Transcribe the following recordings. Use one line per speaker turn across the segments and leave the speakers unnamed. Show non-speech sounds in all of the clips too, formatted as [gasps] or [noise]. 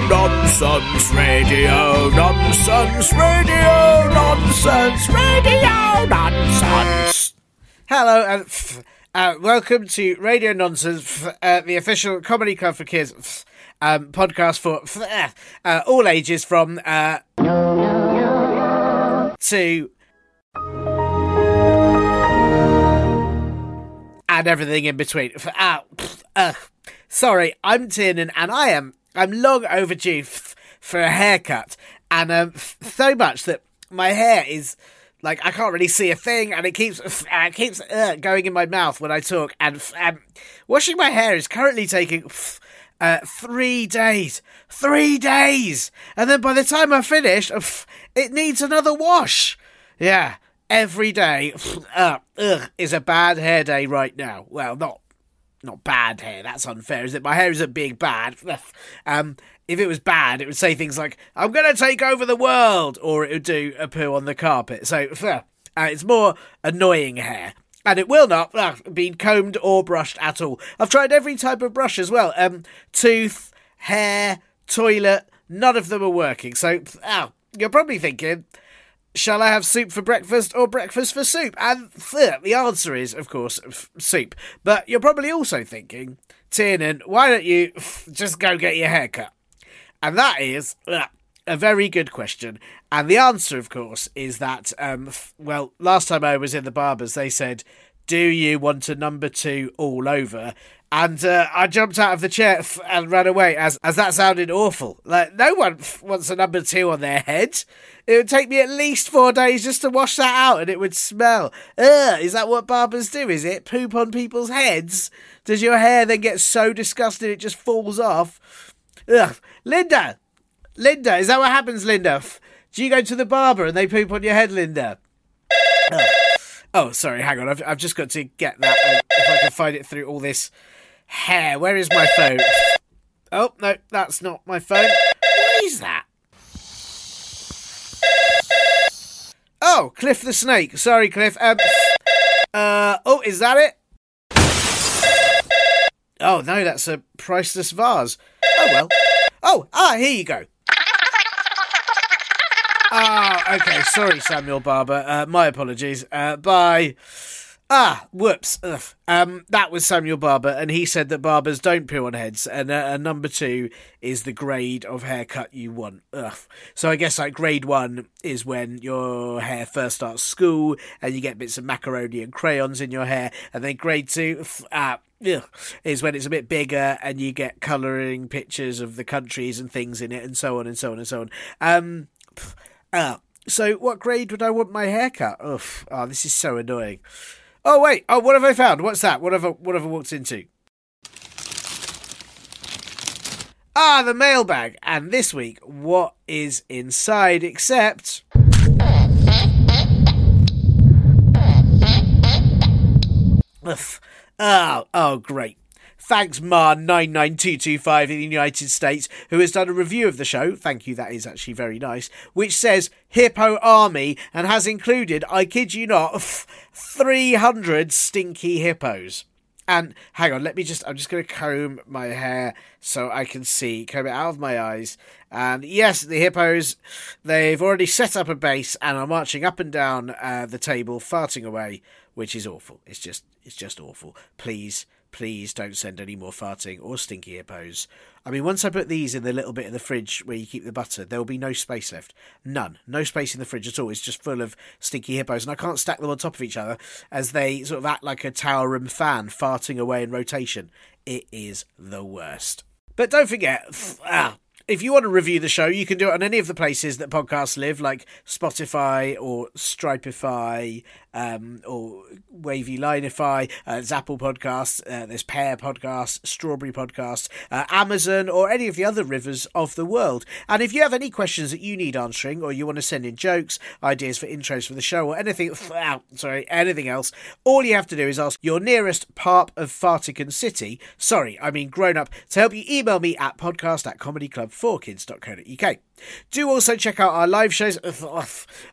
nonsense, radio nonsense, radio nonsense, radio nonsense. Hello and f- uh, welcome to Radio Nonsense, f- uh, the official comedy club for kids f- um, podcast for f- uh, all ages from uh, to and everything in between. Uh, sorry, I'm Tiernan, and I am I'm long overdue f- for a haircut, and um, f- so much that my hair is like I can't really see a thing, and it keeps uh, it keeps uh, going in my mouth when I talk. And um, washing my hair is currently taking. Uh, three days, three days, and then by the time I finish, f- it needs another wash. Yeah, every day uh, ugh, is a bad hair day right now. Well, not not bad hair. That's unfair, is it? My hair isn't being bad. [laughs] um, if it was bad, it would say things like "I'm going to take over the world," or it would do a poo on the carpet. So [laughs] uh, it's more annoying hair. And it will not uh, be combed or brushed at all. I've tried every type of brush as well. Um, tooth, hair, toilet. None of them are working. So, [laughs] you're probably thinking, shall I have soup for breakfast or breakfast for soup? And th- the answer is, of course, f- soup. But you're probably also thinking, Tiernan, why don't you f- just go get your hair cut? And that is uh, a very good question. And the answer, of course, is that, um, f- well, last time I was in the barbers, they said, do you want a number two all over? And uh, I jumped out of the chair f- and ran away as as that sounded awful. Like no one f- wants a number two on their head. It would take me at least four days just to wash that out, and it would smell. Ugh, is that what barbers do? Is it poop on people's heads? Does your hair then get so disgusted it just falls off? Ugh, Linda, Linda, is that what happens, Linda? Do you go to the barber and they poop on your head, Linda? Oh, sorry, hang on. I've, I've just got to get that. Uh, if I can find it through all this hair. Where is my phone? Oh, no, that's not my phone. What is that? Oh, Cliff the Snake. Sorry, Cliff. Um, uh, oh, is that it? Oh, no, that's a priceless vase. Oh, well. Oh, ah, here you go. Ah, okay. Sorry, Samuel Barber. Uh, my apologies. Uh, bye. Ah, whoops. Ugh. Um, that was Samuel Barber, and he said that barbers don't poo on heads, and uh, uh, number two is the grade of haircut you want. Ugh. So I guess like grade one is when your hair first starts school, and you get bits of macaroni and crayons in your hair, and then grade two, f- ah, ugh, is when it's a bit bigger, and you get colouring pictures of the countries and things in it, and so on and so on and so on. Um, pff, ah, so what grade would I want my haircut? Ugh. Oh, this is so annoying. Oh wait! Oh, what have I found? What's that? What have I, what have I walked into? Ah, the mailbag. And this week, what is inside except Ugh. Oh, oh, great. Thanks, Ma99225 in the United States, who has done a review of the show. Thank you, that is actually very nice. Which says Hippo Army and has included, I kid you not, [laughs] 300 stinky hippos. And hang on, let me just, I'm just going to comb my hair so I can see, comb it out of my eyes. And yes, the hippos, they've already set up a base and are marching up and down uh, the table, farting away, which is awful. It's just, it's just awful. Please, please don't send any more farting or stinky hippos. I mean, once I put these in the little bit of the fridge where you keep the butter, there will be no space left. None. No space in the fridge at all. It's just full of stinky hippos. And I can't stack them on top of each other as they sort of act like a tower room fan farting away in rotation. It is the worst. But don't forget, ah, if you want to review the show, you can do it on any of the places that podcasts live, like Spotify or Stripify um, or Wavy Lineify. Uh, Apple Podcasts, uh, there's Pear Podcasts, Strawberry Podcasts, uh, Amazon, or any of the other rivers of the world. And if you have any questions that you need answering, or you want to send in jokes, ideas for intros for the show, or anything, [laughs] sorry, anything else, all you have to do is ask your nearest parp of Fartican City, sorry, I mean grown up, to help you email me at podcast at comedyclub4kids.co.uk. Do also check out our live shows. [laughs]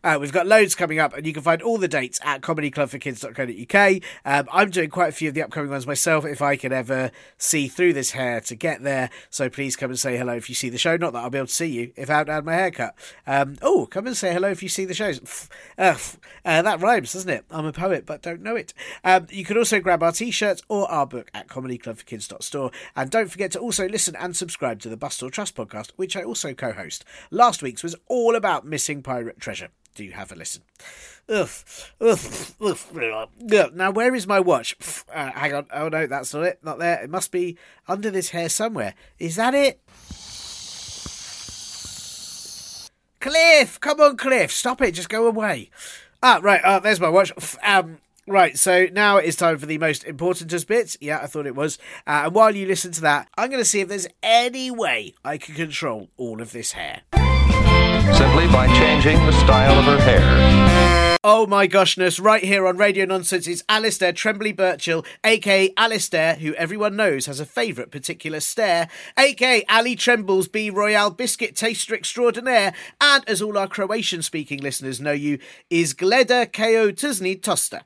Uh, we've got loads coming up, and you can find all the dates at comedyclubforkids.co.uk. Um, I'm doing quite a few of the upcoming ones myself if I can ever see through this hair to get there. So please come and say hello if you see the show. Not that I'll be able to see you if I haven't had my haircut. Um, oh, come and say hello if you see the shows. Uh, uh, that rhymes, doesn't it? I'm a poet, but don't know it. Um, you can also grab our t shirts or our book at comedyclubforkids.store. And don't forget to also listen and subscribe to the Bust Trust podcast, which I also co host. Last week's was all about missing pirate treasure. Do you have a listen? Ugh, ugh, ugh. Now, where is my watch? Uh, hang on. Oh, no, that's not it. Not there. It must be under this hair somewhere. Is that it? Cliff! Come on, Cliff. Stop it. Just go away. Ah, right. Oh, there's my watch. Um, Right, so now it is time for the most importantest bit. Yeah, I thought it was. Uh, and while you listen to that, I'm going to see if there's any way I can control all of this hair.
Simply by changing the style of her hair.
Oh my goshness, right here on Radio Nonsense is Alisdair Tremblay Birchall, aka Alisdair, who everyone knows has a favourite particular stare, aka Ali Tremble's B Royale Biscuit Taster Extraordinaire, and as all our Croatian speaking listeners know you, is Gleda Ko Tuzni Tosta.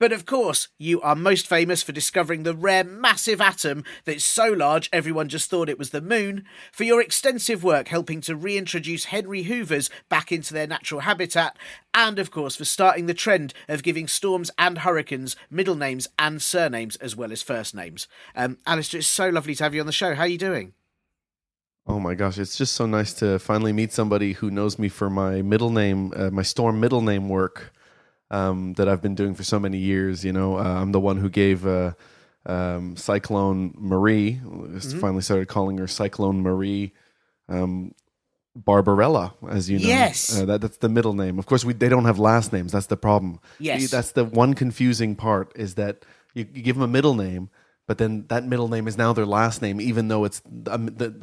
But of course, you are most famous for discovering the rare massive atom that's so large everyone just thought it was the moon, for your extensive work helping to reintroduce Henry Hoovers back into their natural habitat, and of course for starting the trend of giving storms and hurricanes middle names and surnames as well as first names. Um, Alisdair, it's so lovely to have you on the show. How are you doing?
Oh my gosh, it's just so nice to finally meet somebody who knows me for my middle name, uh, my storm middle name work um, that I've been doing for so many years. You know, uh, I'm the one who gave uh, um, Cyclone Marie. Mm-hmm. Finally started calling her Cyclone Marie um, Barbarella, as you know.
Yes,
uh, that, that's the middle name. Of course, we they don't have last names. That's the problem.
Yes,
that's the one confusing part is that you, you give them a middle name, but then that middle name is now their last name, even though it's um, the,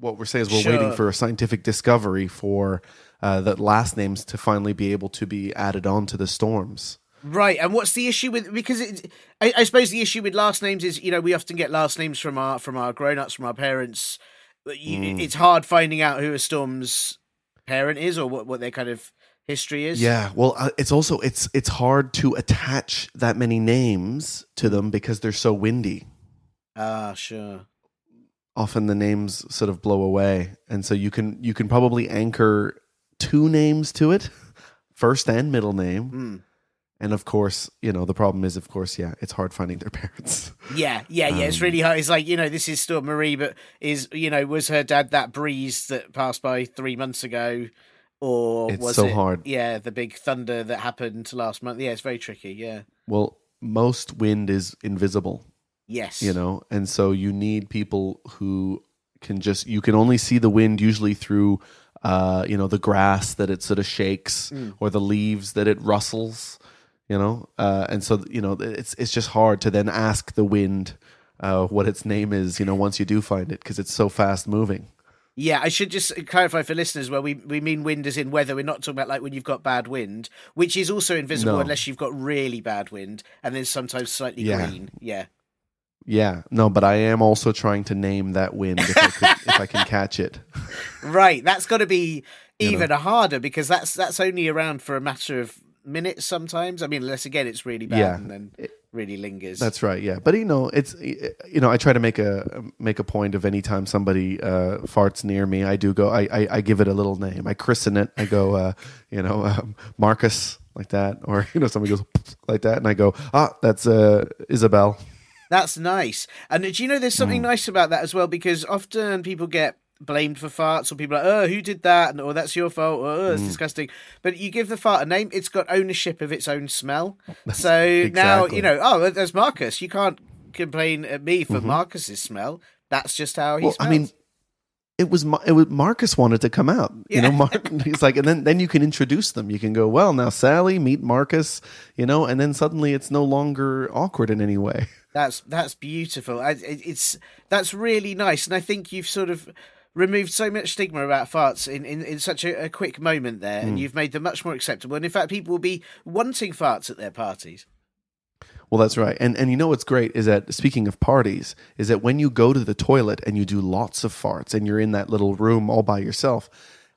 what we're saying is we're sure. waiting for a scientific discovery for uh, that last names to finally be able to be added on to the storms.
Right, and what's the issue with because it, I, I, suppose the issue with last names is you know we often get last names from our from our grown ups from our parents. You, mm. It's hard finding out who a storm's parent is or what what their kind of history is.
Yeah, well, uh, it's also it's it's hard to attach that many names to them because they're so windy.
Ah, sure.
Often the names sort of blow away, and so you can you can probably anchor two names to it, [laughs] first and middle name.
Mm.
And of course, you know, the problem is, of course, yeah, it's hard finding their [laughs] parents.
Yeah, yeah, yeah. Um, it's really hard. It's like, you know, this is still Marie, but is, you know, was her dad that breeze that passed by three months ago? Or was
so
it,
hard.
Yeah, the big thunder that happened last month. Yeah, it's very tricky. Yeah.
Well, most wind is invisible.
Yes.
You know, and so you need people who can just, you can only see the wind usually through uh, you know, the grass that it sort of shakes mm. or the leaves that it rustles, you know, uh, and so you know it's it's just hard to then ask the wind uh, what its name is, you know, once you do find it because it's so fast moving.
Yeah, I should just clarify for listeners where we, we mean wind as in weather. We're not talking about like when you've got bad wind, which is also invisible no. unless you've got really bad wind, and then sometimes slightly yeah. green. Yeah.
Yeah, no, but I am also trying to name that wind if I, could, [laughs] if I can catch it.
Right, that's got to be even you know? harder because that's that's only around for a matter of minutes sometimes. I mean, unless again it's really bad yeah. and then it really lingers.
That's right. Yeah, but you know, it's you know, I try to make a make a point of any time somebody uh, farts near me, I do go, I, I, I give it a little name, I christen it, I go, uh, you know, [laughs] um, Marcus like that, or you know, somebody goes [laughs] like that, and I go, ah, that's uh, Isabel.
That's nice. And do you know there's
Mm.
something nice about that as well? Because often people get blamed for farts, or people are like, oh, who did that? And, oh, that's your fault. Or, oh, it's
Mm.
disgusting. But you give the fart a name, it's got ownership of its own smell. [laughs] so now, you know, oh, there's Marcus. You can't complain at me for
Mhm.
Marcus's smell. That's just how he
Well,
smells.
I mean, it was it was Marcus wanted to come out. You know,
Yeah.
Mark, [laughs] he's like, and then then you can introduce them. You can go, well, now Sally meet Marcus. You know, and then suddenly it's no longer awkward in any way.
That's that's beautiful. I, it, it's that's really nice, and I think you've sort of removed so much stigma about farts in, in, in such a, a quick moment there,
Hmm.
and you've made them much more acceptable. And in fact, people will be wanting farts at their parties.
Well, that's right. And and you know what's great is that speaking of parties, is that when you go to the toilet and you do lots of farts and you're in that little room all by yourself,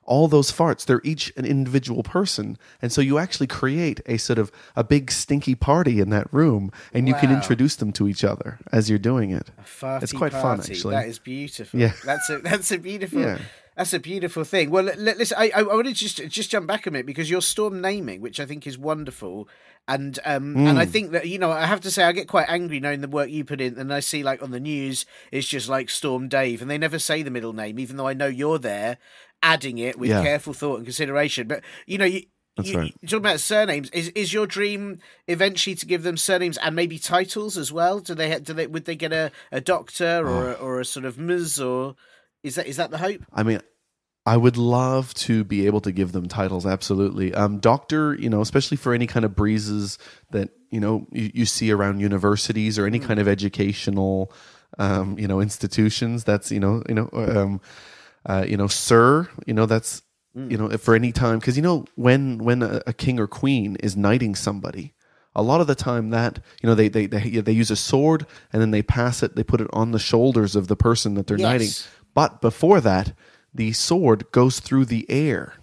all those farts, they're each an individual person. And so you actually create a sort of a big stinky party in that room and you can
Wow.
introduce them to each other as you're doing it.
A farty
It's quite fun,
party.
actually.
That is beautiful.
Yeah.
that's a that's a beautiful.
Yeah.
That's a beautiful thing. Well, l- l- listen, I, I I want to just just jump back a minute because your storm naming, which I think is wonderful, and um and
Hmm.
I think that you know I have to say I get quite angry knowing the work you put in, and I see like on the news it's just like Storm Dave, and they never say the middle name, even though I know you're there, adding it with
Yeah.
careful thought and consideration. But you know you.
That's
you,
right.
you're talking about surnames. Is is your dream eventually to give them surnames and maybe titles as well? Do they do they would they get a, a doctor or a, or a sort of ms or is that is that the hope?
I mean, I would love to be able to give them titles. Absolutely, um, doctor. You know, especially for any kind of breezes that you know you, you see around universities or any kind of educational, um, you know, institutions. That's you know, you know, um, uh, you know, sir. You know, that's you know, for any time because you know when when a, a king or queen is knighting somebody. A lot of the time, that you know, they, they they they use a sword and then they pass it. They put it on the shoulders of the person that they're
Yes.
knighting. But before that, the sword goes through the air,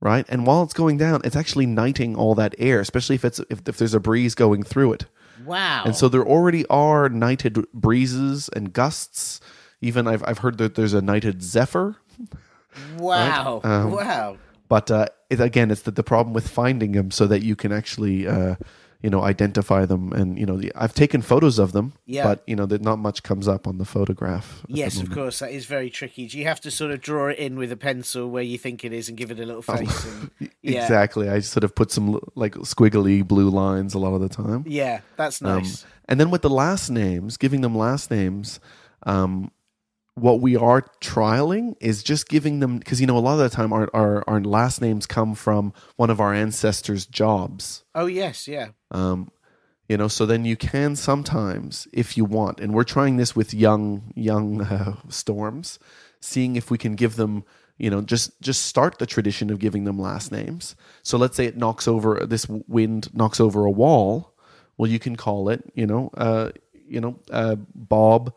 right? And while it's going down, it's actually knighting all that air, especially if it's if, if there's a breeze going through it.
Wow.
And so there already are knighted breezes and gusts. Even I've I've heard that there's a knighted zephyr.
wow.
Um,
wow.
But uh, it, again, it's the, the problem with finding them so that you can actually, uh, you know, identify them. And you know, the, I've taken photos of them,
Yeah.
but you know, that not much comes up on the photograph. at the
Yes, of course. That is very tricky. Do you have to sort of draw it in with a pencil where you think it is and give it a little face? and, [laughs] yeah.
Exactly. I sort of put some like squiggly blue lines a lot of the time.
Yeah, that's
Um,
nice.
and then with the last names, giving them last names, um, what we are trialing is just giving them because you know a lot of the time our, our our last names come from one of our ancestors' jobs.
oh yes, yeah.
Um, you know, so then you can sometimes, if you want, and we're trying this with young young [laughs] uh, storms, seeing if we can give them, you know, just just start the tradition of giving them last names. So let's say it knocks over this wind knocks over a wall. Well, you can call it, you know, uh, you know, uh, Bob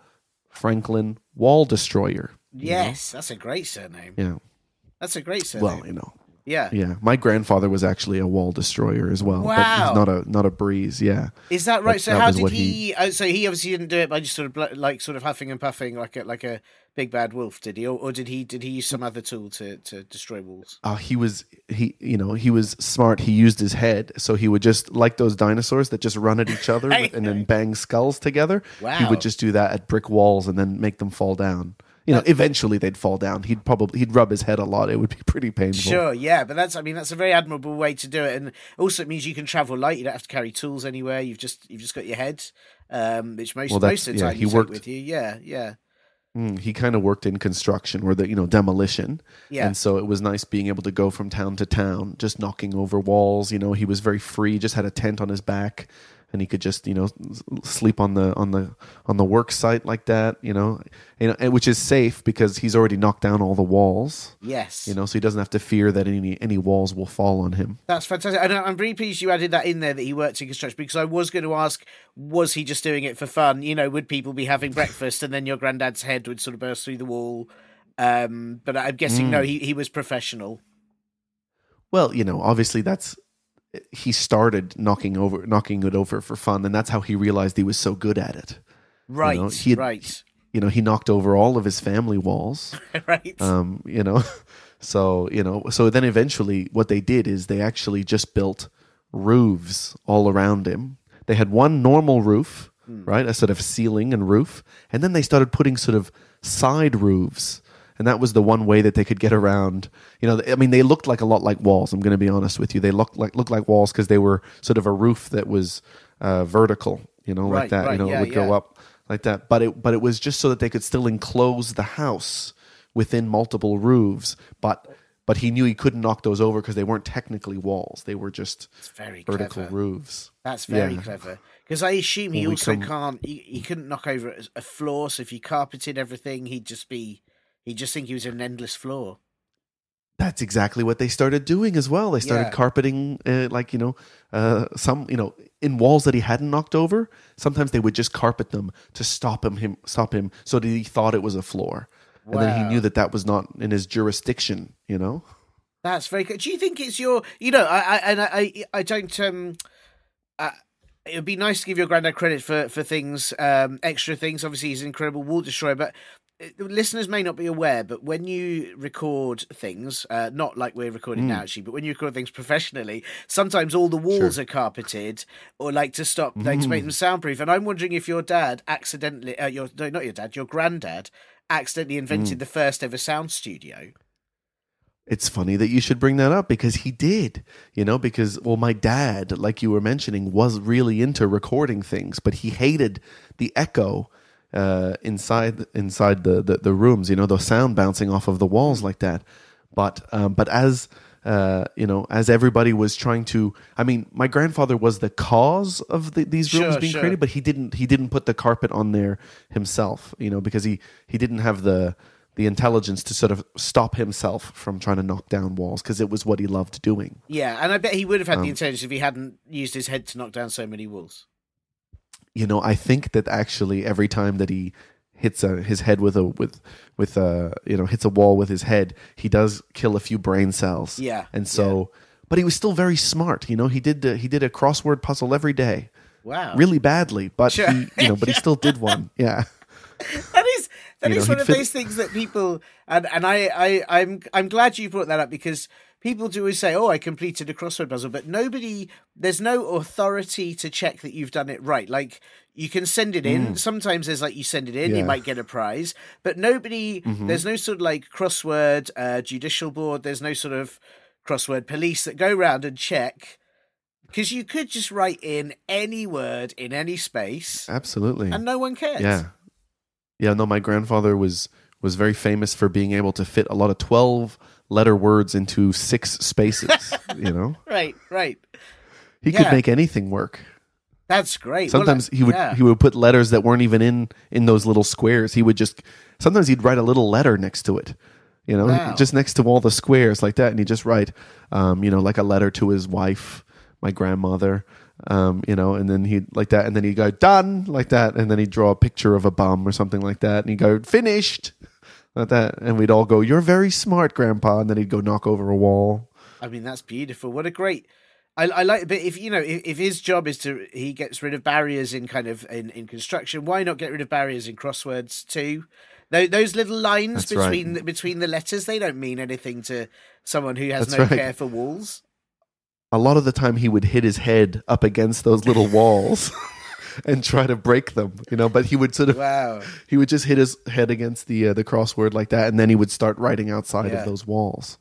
Franklin Wall Destroyer.
Yes, that's a great surname.
Yeah.
That's a great surname.
Well, you know,
yeah.
yeah. My grandfather was actually a wall destroyer as well, but
Wow.
he's not a not a breeze. Yeah.
Is that right?
That-
so
that
how did he?
he-
uh, so he obviously didn't do it by just sort of bl- like sort of huffing and puffing like a like a big bad wolf, did he? Or, or did he did he use some other tool to to destroy walls?
uh, he was he you know he was smart he used his head so he would just like those dinosaurs that just run at each other [laughs]
Hey.
and then bang skulls together
Wow.
he would just do that at brick walls and then make them fall down you know eventually they'd fall down he'd probably he'd rub his head a lot it would be [laughs] pretty painful
Sure, yeah, but that's I mean that's a very admirable way to do it, and also it means you can travel light. You don't have to carry tools anywhere. You've just you've just got your head, um, which most
Well,
most of the
yeah,
time
he
you take
worked-
with you. Yeah, yeah,
Mm, he kind of worked in construction or the you know demolition
Yeah.
and so it was nice being able to go from town to town just knocking over walls you know he was very free just had a tent on his back and he could just you know sleep on the on the on the work site like that you know and, and which is safe because he's already knocked down all the walls
yes.
you know so he doesn't have to fear that any any walls will fall on him
That's fantastic. And I'm really pleased you added that in there that he worked in construction because I was going to ask, was he just doing it for fun? You know, would people be having breakfast and then your granddad's head would sort of burst through the wall? Um, but I'm guessing
Mm.
no, he, he was professional.
well you know obviously that's he started knocking over knocking it over for fun and that's how he realized he was so good at it
Right,
he had-
right,
you know he knocked over all of his family walls [laughs]
right.
um, you know [laughs] so you know so then eventually what they did is they actually just built roofs all around him they had one normal roof right? A sort of ceiling and roof, and then they started putting sort of side roofs, and that was the one way that they could get around. You know, I mean, they looked like a lot like walls. I'm going to be honest with you; they looked like looked like walls because they were sort of a roof that was uh, vertical. You know, like that.
right,
you know,
yeah,
it would go up like that. But it but it was just so that they could still enclose the house within multiple roofs, but. But he knew he couldn't knock those over because they weren't technically walls; they were just
very
vertical
clever.
roofs.
That's very
Yeah.
clever. Because I assume he
Well,
also
come-
can't. He, he couldn't knock over a- a floor. So if he carpeted everything, he'd just be. He'd just think he was in an endless floor.
That's exactly what they started doing as well. They started
Yeah.
carpeting, uh, like you know, uh, some you know, in walls that he hadn't knocked over. Sometimes they would just carpet them to stop him, him stop him, so that he thought it was a floor, and then he knew that that was not in his jurisdiction. You know,
That's very good. Do you think it's your? You know, I, I and I, I, I don't. Um, uh, it would be nice to give your granddad credit for for things, um, extra things. Obviously, he's an incredible wall destroyer, but. Uh, Listeners may not be aware, but when you record things, uh, not like we're recording now, actually, but when you record things professionally, sometimes all the walls are carpeted, or like to stop, like to make them soundproof. And I'm wondering if your dad accidentally, uh, your no, not your dad, your granddad accidentally invented the first ever sound studio.
it's funny that you should bring that up because he did. You know, because well, my dad, like you were mentioning, was really into recording things, but he hated the echo uh, inside inside the, the the rooms. You know, the sound bouncing off of the walls like that. But um, but as uh, you know, as everybody was trying to, I mean, my grandfather was the cause of the, these rooms
Sure,
being
sure.
created, but he didn't he didn't put the carpet on there himself. You know, because he he didn't have the the intelligence to sort of stop himself from trying to knock down walls because it was what he loved doing.
Yeah, and I bet he would have had
Um,
the intelligence if he hadn't used his head to knock down so many walls.
You know, I think that actually every time that he hits a, his head with a with with a you know hits a wall with his head, he does kill a few brain cells.
Yeah,
and so, but he was still very smart. You know, he did uh, he did a crossword puzzle every day,
Wow,
really badly, but
Sure.
he you know, but he still did [laughs] one. Yeah.
that is that
You
is
know,
one of
fit-
those things that people and and I I I'm I'm glad you brought that up because people do always say, "Oh, I completed a crossword puzzle," but nobody there's no authority to check that you've done it right. Like you can send it in. Sometimes there's like you send it in, you
Mm.
Might get a prize, but nobody
Mm-hmm.
there's no sort of like crossword uh, judicial board. There's no sort of crossword police that go around and check. Because you could just write in any word in any space,
Absolutely.
and no one cares.
Yeah. Yeah, no, my grandfather was was very famous for being able to fit a lot of 12 letter words into six spaces, [laughs] you know?
Right, right.
He
Yeah.
could make anything work.
That's great.
Sometimes
uh,
he would
yeah.
he would put letters that weren't even in in those little squares. He would just sometimes he'd write a little letter next to it. You know,
Wow.
just next to all the squares like that and he'd just write um, you know, like a letter to his wife, my grandmother, um, you know, and then he'd like that and then he'd go done like that and then he'd draw a picture of a bum or something like that and he'd go finished that and we'd all go you're very smart grandpa and then he'd go knock over a wall.
I mean, that's beautiful. What a great. I, I like, but if you know, if, if his job is to, he gets rid of barriers in kind of in, in construction. Why not get rid of barriers in crosswords too? Those, those little lines
That's right.
between the, between the letters, they don't mean anything to someone who has
That's
no
right.
care for walls.
a lot of the time he would hit his head up against those little walls [laughs] and try to break them you know but he would sort of
Wow.
he would just hit his head against the uh, the crossword like that and then he would start writing outside
Yeah.
of those walls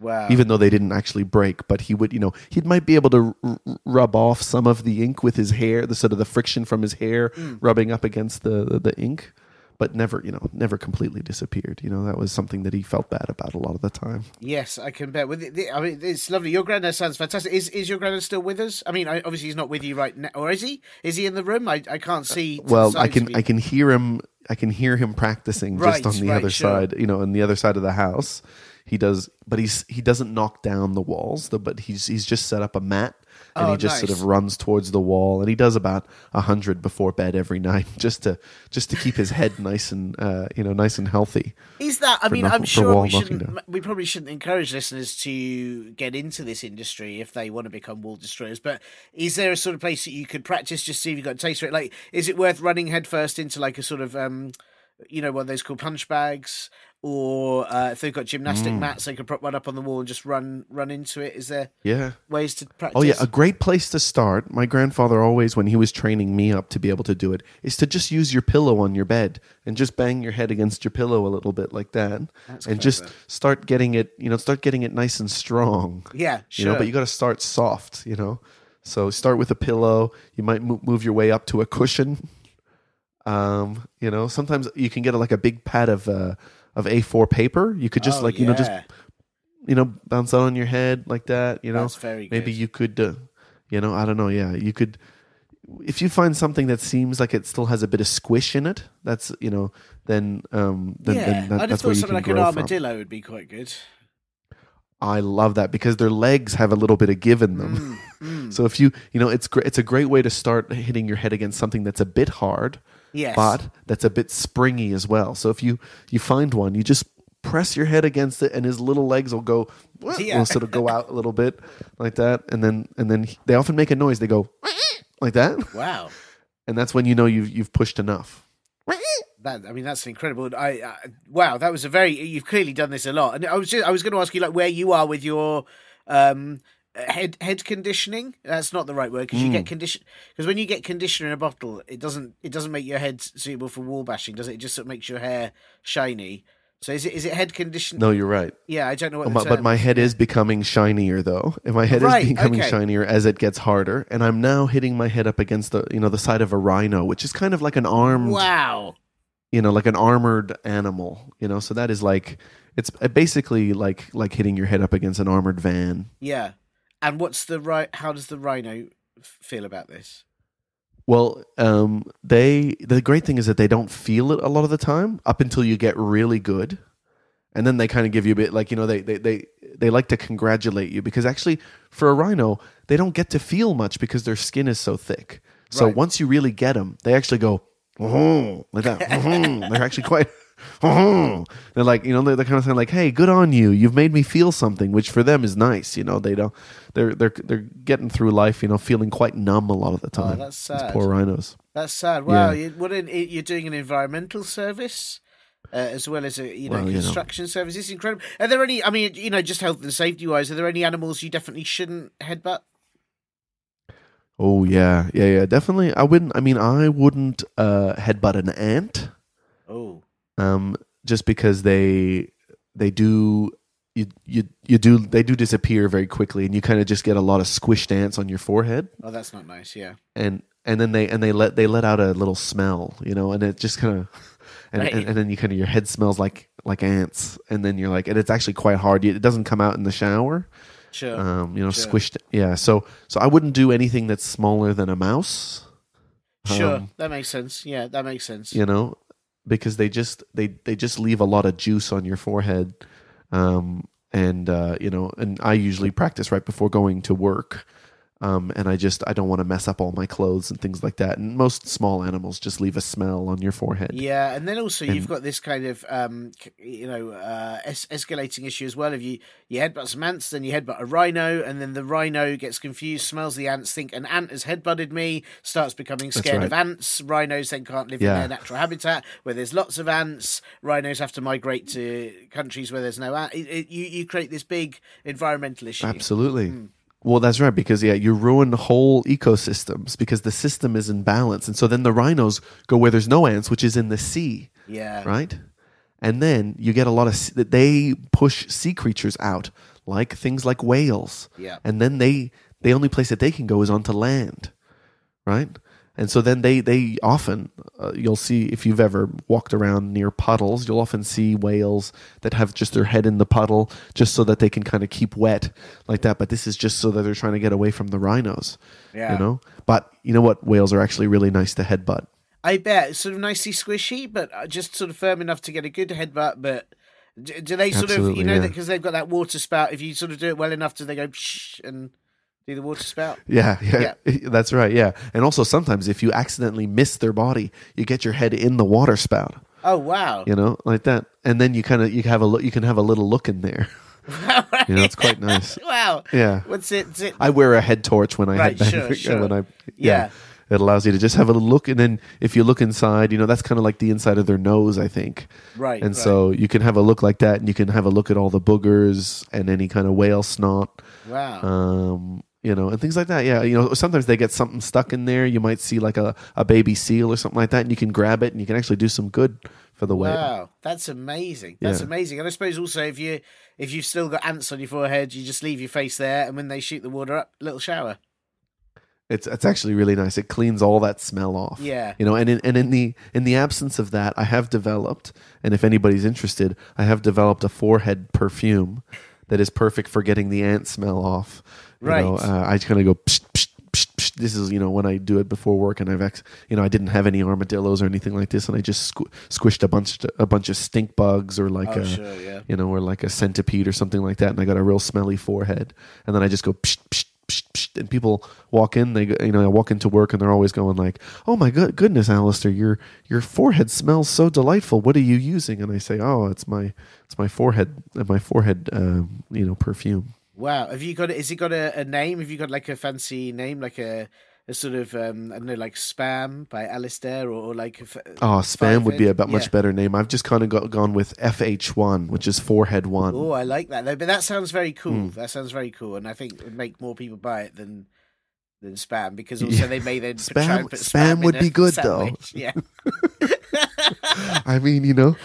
Wow.
even though they didn't actually break but he would you know he might be able to r- rub off some of the ink with his hair the sort of the friction from his hair
Mm.
rubbing up against the, the the ink but never you know never completely disappeared you know that was something that he felt bad about a lot of the time
Yes, I can bet. With it, the- I mean, it's lovely. Your granddad sounds fantastic. Is is your granddad still with us? I mean, I, obviously he's not with you right now, or is he? Is he in the room? I, I can't see.
well i can i can hear him i can hear him practicing
Right,
just on the
right,
other
sure.
side you know on the other side of the house he does but he's he doesn't knock down the walls though but he's he's just set up a mat and
Oh,
he just sort of runs towards the wall and he does about a hundred before bed every night [laughs] just to just to keep his head nice and uh you know nice and healthy
Is that? I mean,
knock-
I'm sure we shouldn't. We probably shouldn't encourage listeners to get into this industry if they want to become wall destroyers. But is there a sort of place that you could practice just see if you've got a taste for it? Like, is it worth running headfirst into like a sort of, um, you know, one of those called punch bags, or uh, if they've got gymnastic
Mm.
mats, they could prop one up on the wall and just run run into it. Is there
Yeah.
ways to practice?
Oh yeah, a great place to start. My grandfather always, when he was training me up to be able to do it, is to just use your pillow on your bed and just bang your head against your pillow a little bit like that, and just start getting it. You know, start getting it nice and strong.
yeah,
You
sure.
know, but you got to start soft. You know, so start with a pillow. You might move your way up to a cushion. Um, you know, sometimes you can get like a big pad of uh, of A4 paper. You could just
Oh,
like you know just you know bounce that on your head like that. You know,
That's very
maybe
good.
you could uh, you know i don't know yeah you could if you find something that seems like it still has a bit of squish in it that's you know then um then,
yeah,
then that,
have
that's
thought
where you
something like an
grow from
armadillo would be quite good.
i love that because their legs have a little bit of give in them
Mm, [laughs]
so if you you know it's great it's a great way to start hitting your head against something that's a bit hard
Yes,
but that's a bit springy as well so if you you find one you just press your head against it and his little legs will go
Yeah.
will sort of go out a little bit like that and then and then he- they often make a noise they go like that [laughs]
wow.
and that's when you know you've you've pushed enough
That I mean, that's incredible. I uh, wow, that was a very. You've clearly done this a lot, and I was just, I was going to ask you like where you are with your um head head conditioning. That's not the right word because you
Hmm.
get condition because when you get conditioner in a bottle, it doesn't it doesn't make your head suitable for wall bashing, does it? It just sort of makes your hair shiny. So is it is it head condition?
no you're right
Yeah, I don't know what.
Oh, my- but my head is becoming shinier though and my head
Right,
is becoming
okay.
shinier as it gets harder and i'm now hitting my head up against the you know the side of a rhino which is kind of like an armed
Wow.
you know like an armored animal you know so that is like it's basically like like hitting your head up against an armored van
Yeah. And what's the right? How does the rhino feel about this?
Well, um, they the great thing is that they don't feel it a lot of the time up until you get really good, and then they kind of give you a bit like you know they they they they like to congratulate you because actually for a rhino they don't get to feel much because their skin is so thick. So
Right.
once you really get them, they actually go "Oh," like that. "Oh." they're actually quite. "Oh." [laughs] They're like you know they're the kind of saying like hey good on you you've made me feel something which for them is nice you know they don't they're they're they're getting through life you know feeling quite numb a lot of the time
Oh, that's
These
sad.
poor rhinos
That's sad. Wow,
Yeah.
you, an, you're doing an environmental service uh, as well as a you know
Well, you know.
construction service. It's incredible. Are there any? I mean, you know, just health and safety wise, are there any animals you definitely shouldn't headbutt?
Oh yeah, yeah, yeah, definitely. I wouldn't. I mean, I wouldn't uh, headbutt an ant,
Oh,
um, just because they they do you you you do they do disappear very quickly, and you kind of just get a lot of squished ants on your forehead,
oh, that's not nice. Yeah,
and and then they and they let they let out a little smell, you know, and it just kind of. And,
Right.
and, and then you kind of your head smells like like ants, and then you're like, and it's actually quite hard. It doesn't come out in the shower,
sure.
um, you know,
Sure.
squished. Yeah, so so I wouldn't do anything that's smaller than a mouse.
sure,
um,
that makes sense. Yeah, that makes sense.
you know because they just they they just leave a lot of juice on your forehead. Um and uh you know and i usually practice right before going to work um and i just i don't want to mess up all my clothes and things like that and most small animals just leave a smell on your forehead
Yeah, and then also
And-
you've got this kind of um, you know uh, es- escalating issue as well. If you you headbutt some ants, then you headbutt a rhino, and then the rhino gets confused, smells the ants, think an ant has headbutted me, starts becoming scared of ants. Rhinos then can't live in their natural habitat where there's lots of ants. Rhinos have to migrate to countries where there's no ant. It, it, you you create this big environmental issue.
absolutely
Hmm.
Well that's right because yeah you ruin whole ecosystems because the system is in balance and so then the rhinos go where there's no ants which is in the sea
Yeah,
right? And then you get a lot of that they push sea creatures out, like things like whales.
Yeah.
And then they the only place that they can go is onto land, right? And so then they they often uh, you'll see if you've ever walked around near puddles, you'll often see whales that have just their head in the puddle just so that they can kind of keep wet like that. But this is just so that they're trying to get away from the rhinos,
Yeah.
you know. But you know what? Whales are actually really nice to headbutt.
I bet it's sort of nicely squishy, but uh, just sort of firm enough to get a good headbutt. But do, do they sort of, you
Absolutely,
know,
yeah.
because they've got that water spout. If you sort of do it well enough, do they go psh and do the water spout? [laughs]
Yeah, yeah, [laughs] that's right. Yeah, and also sometimes if you accidentally miss their body, you get your head in the water spout.
Oh wow!
You know, like that, and then you kind of you have a look. You can have a little look in there. [laughs] You know, it's quite nice.
wow.
Yeah,
What's it? It
I wear a head torch when I
Right,
head
sure, sure.
when I
Yeah.
it allows you to just have a look, and then if you look inside, you know that's kind of like the inside of their nose, I think.
Right.
And
right.
so you can have a look like that, and you can have a look at all the boogers and any kind of whale snot,
wow.
um, you know, and things like that. Yeah, you know, sometimes they get something stuck in there. You might see like a, a baby seal or something like that, and you can grab it, and you can actually do some good for the whale.
Wow, that's amazing. That's
Yeah.
amazing. And I suppose also if you if you've still got ants on your forehead, you just leave your face there, and when they shoot the water up, little shower.
It's it's actually really nice. It cleans all that smell off.
Yeah.
You know, and in, and in the in the absence of that, I have developed, and if anybody's interested, I have developed a forehead perfume that is perfect for getting the ant smell off. You know,
Right.
uh, I kind of go. Psh, psh, psh, psh. This is you know when I do it before work, and I've ex- you know I didn't have any armadillos or anything like this, and I just squ- squished a bunch a bunch of stink bugs or like
Oh,
a
sure, yeah.
you know or like a centipede or something like that, and I got a real smelly forehead, and then I just go. And people walk in. They, you know, I walk into work and they're always going like, "Oh my good goodness, Alisdair, your your forehead smells so delightful. What are you using?" And I say, "Oh, it's my it's my forehead my forehead um, you know perfume."
Wow. Have you got? Is it got a, a name? Have you got like a fancy name, like a a sort of um, I don't know, like Spam by Alisdair, or, or like f-
Oh, spam would be a
Five-head?
much
Yeah.
better name. I've just kind of got, gone with FH1, which is forehead one.
Oh, I like that. But that sounds very cool.
Hmm.
That sounds very cool, and I think it would make more people buy it than than spam because also
Yeah.
they may then
Spam-
try and put
spam
spam
would be good, though.
Yeah. [laughs] [laughs]
I mean, you know,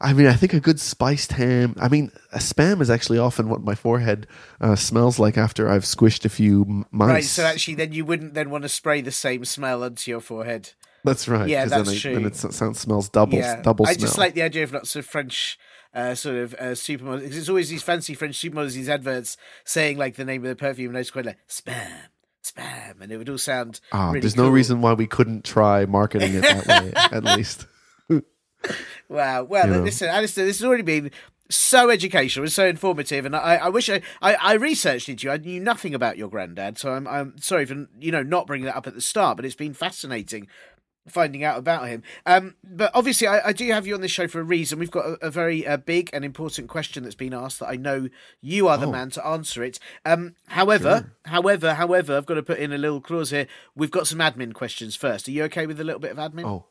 I mean, I think a good spiced ham. I mean, a spam is actually often what my forehead uh, smells like after I've squished a few m- mice.
Right. So actually, then you wouldn't then want to spray the same smell onto your forehead.
that's right.
Yeah, that's
then, I-
true.
then it sounds smells double
yeah.
double
I
smell.
just like the idea of lots of French. Uh, sort of uh, supermodels because it's always these fancy French supermodels, these adverts saying like the name of the perfume, and I just quite like spam, spam, and it would all sound.
Ah,
really
there's no reason why we couldn't try marketing it that way, at [laughs] least.
Wow. Well,
You know.
listen, Alisdair, this has already been so educational and so informative, and I, I wish I, I, I researched into you. I knew nothing about your granddad, so I'm, I'm sorry for you know not bringing that up at the start, but it's been fascinating finding out about him. Um, but obviously, I, I do have you on this show for a reason. We've got a, a very uh, big and important question that's been asked that I know you are the
Oh.
man to answer it. Um, however, however, however, I've got to put in a little clause here. We've got some admin questions first. Are you okay with a little bit of admin?
Oh,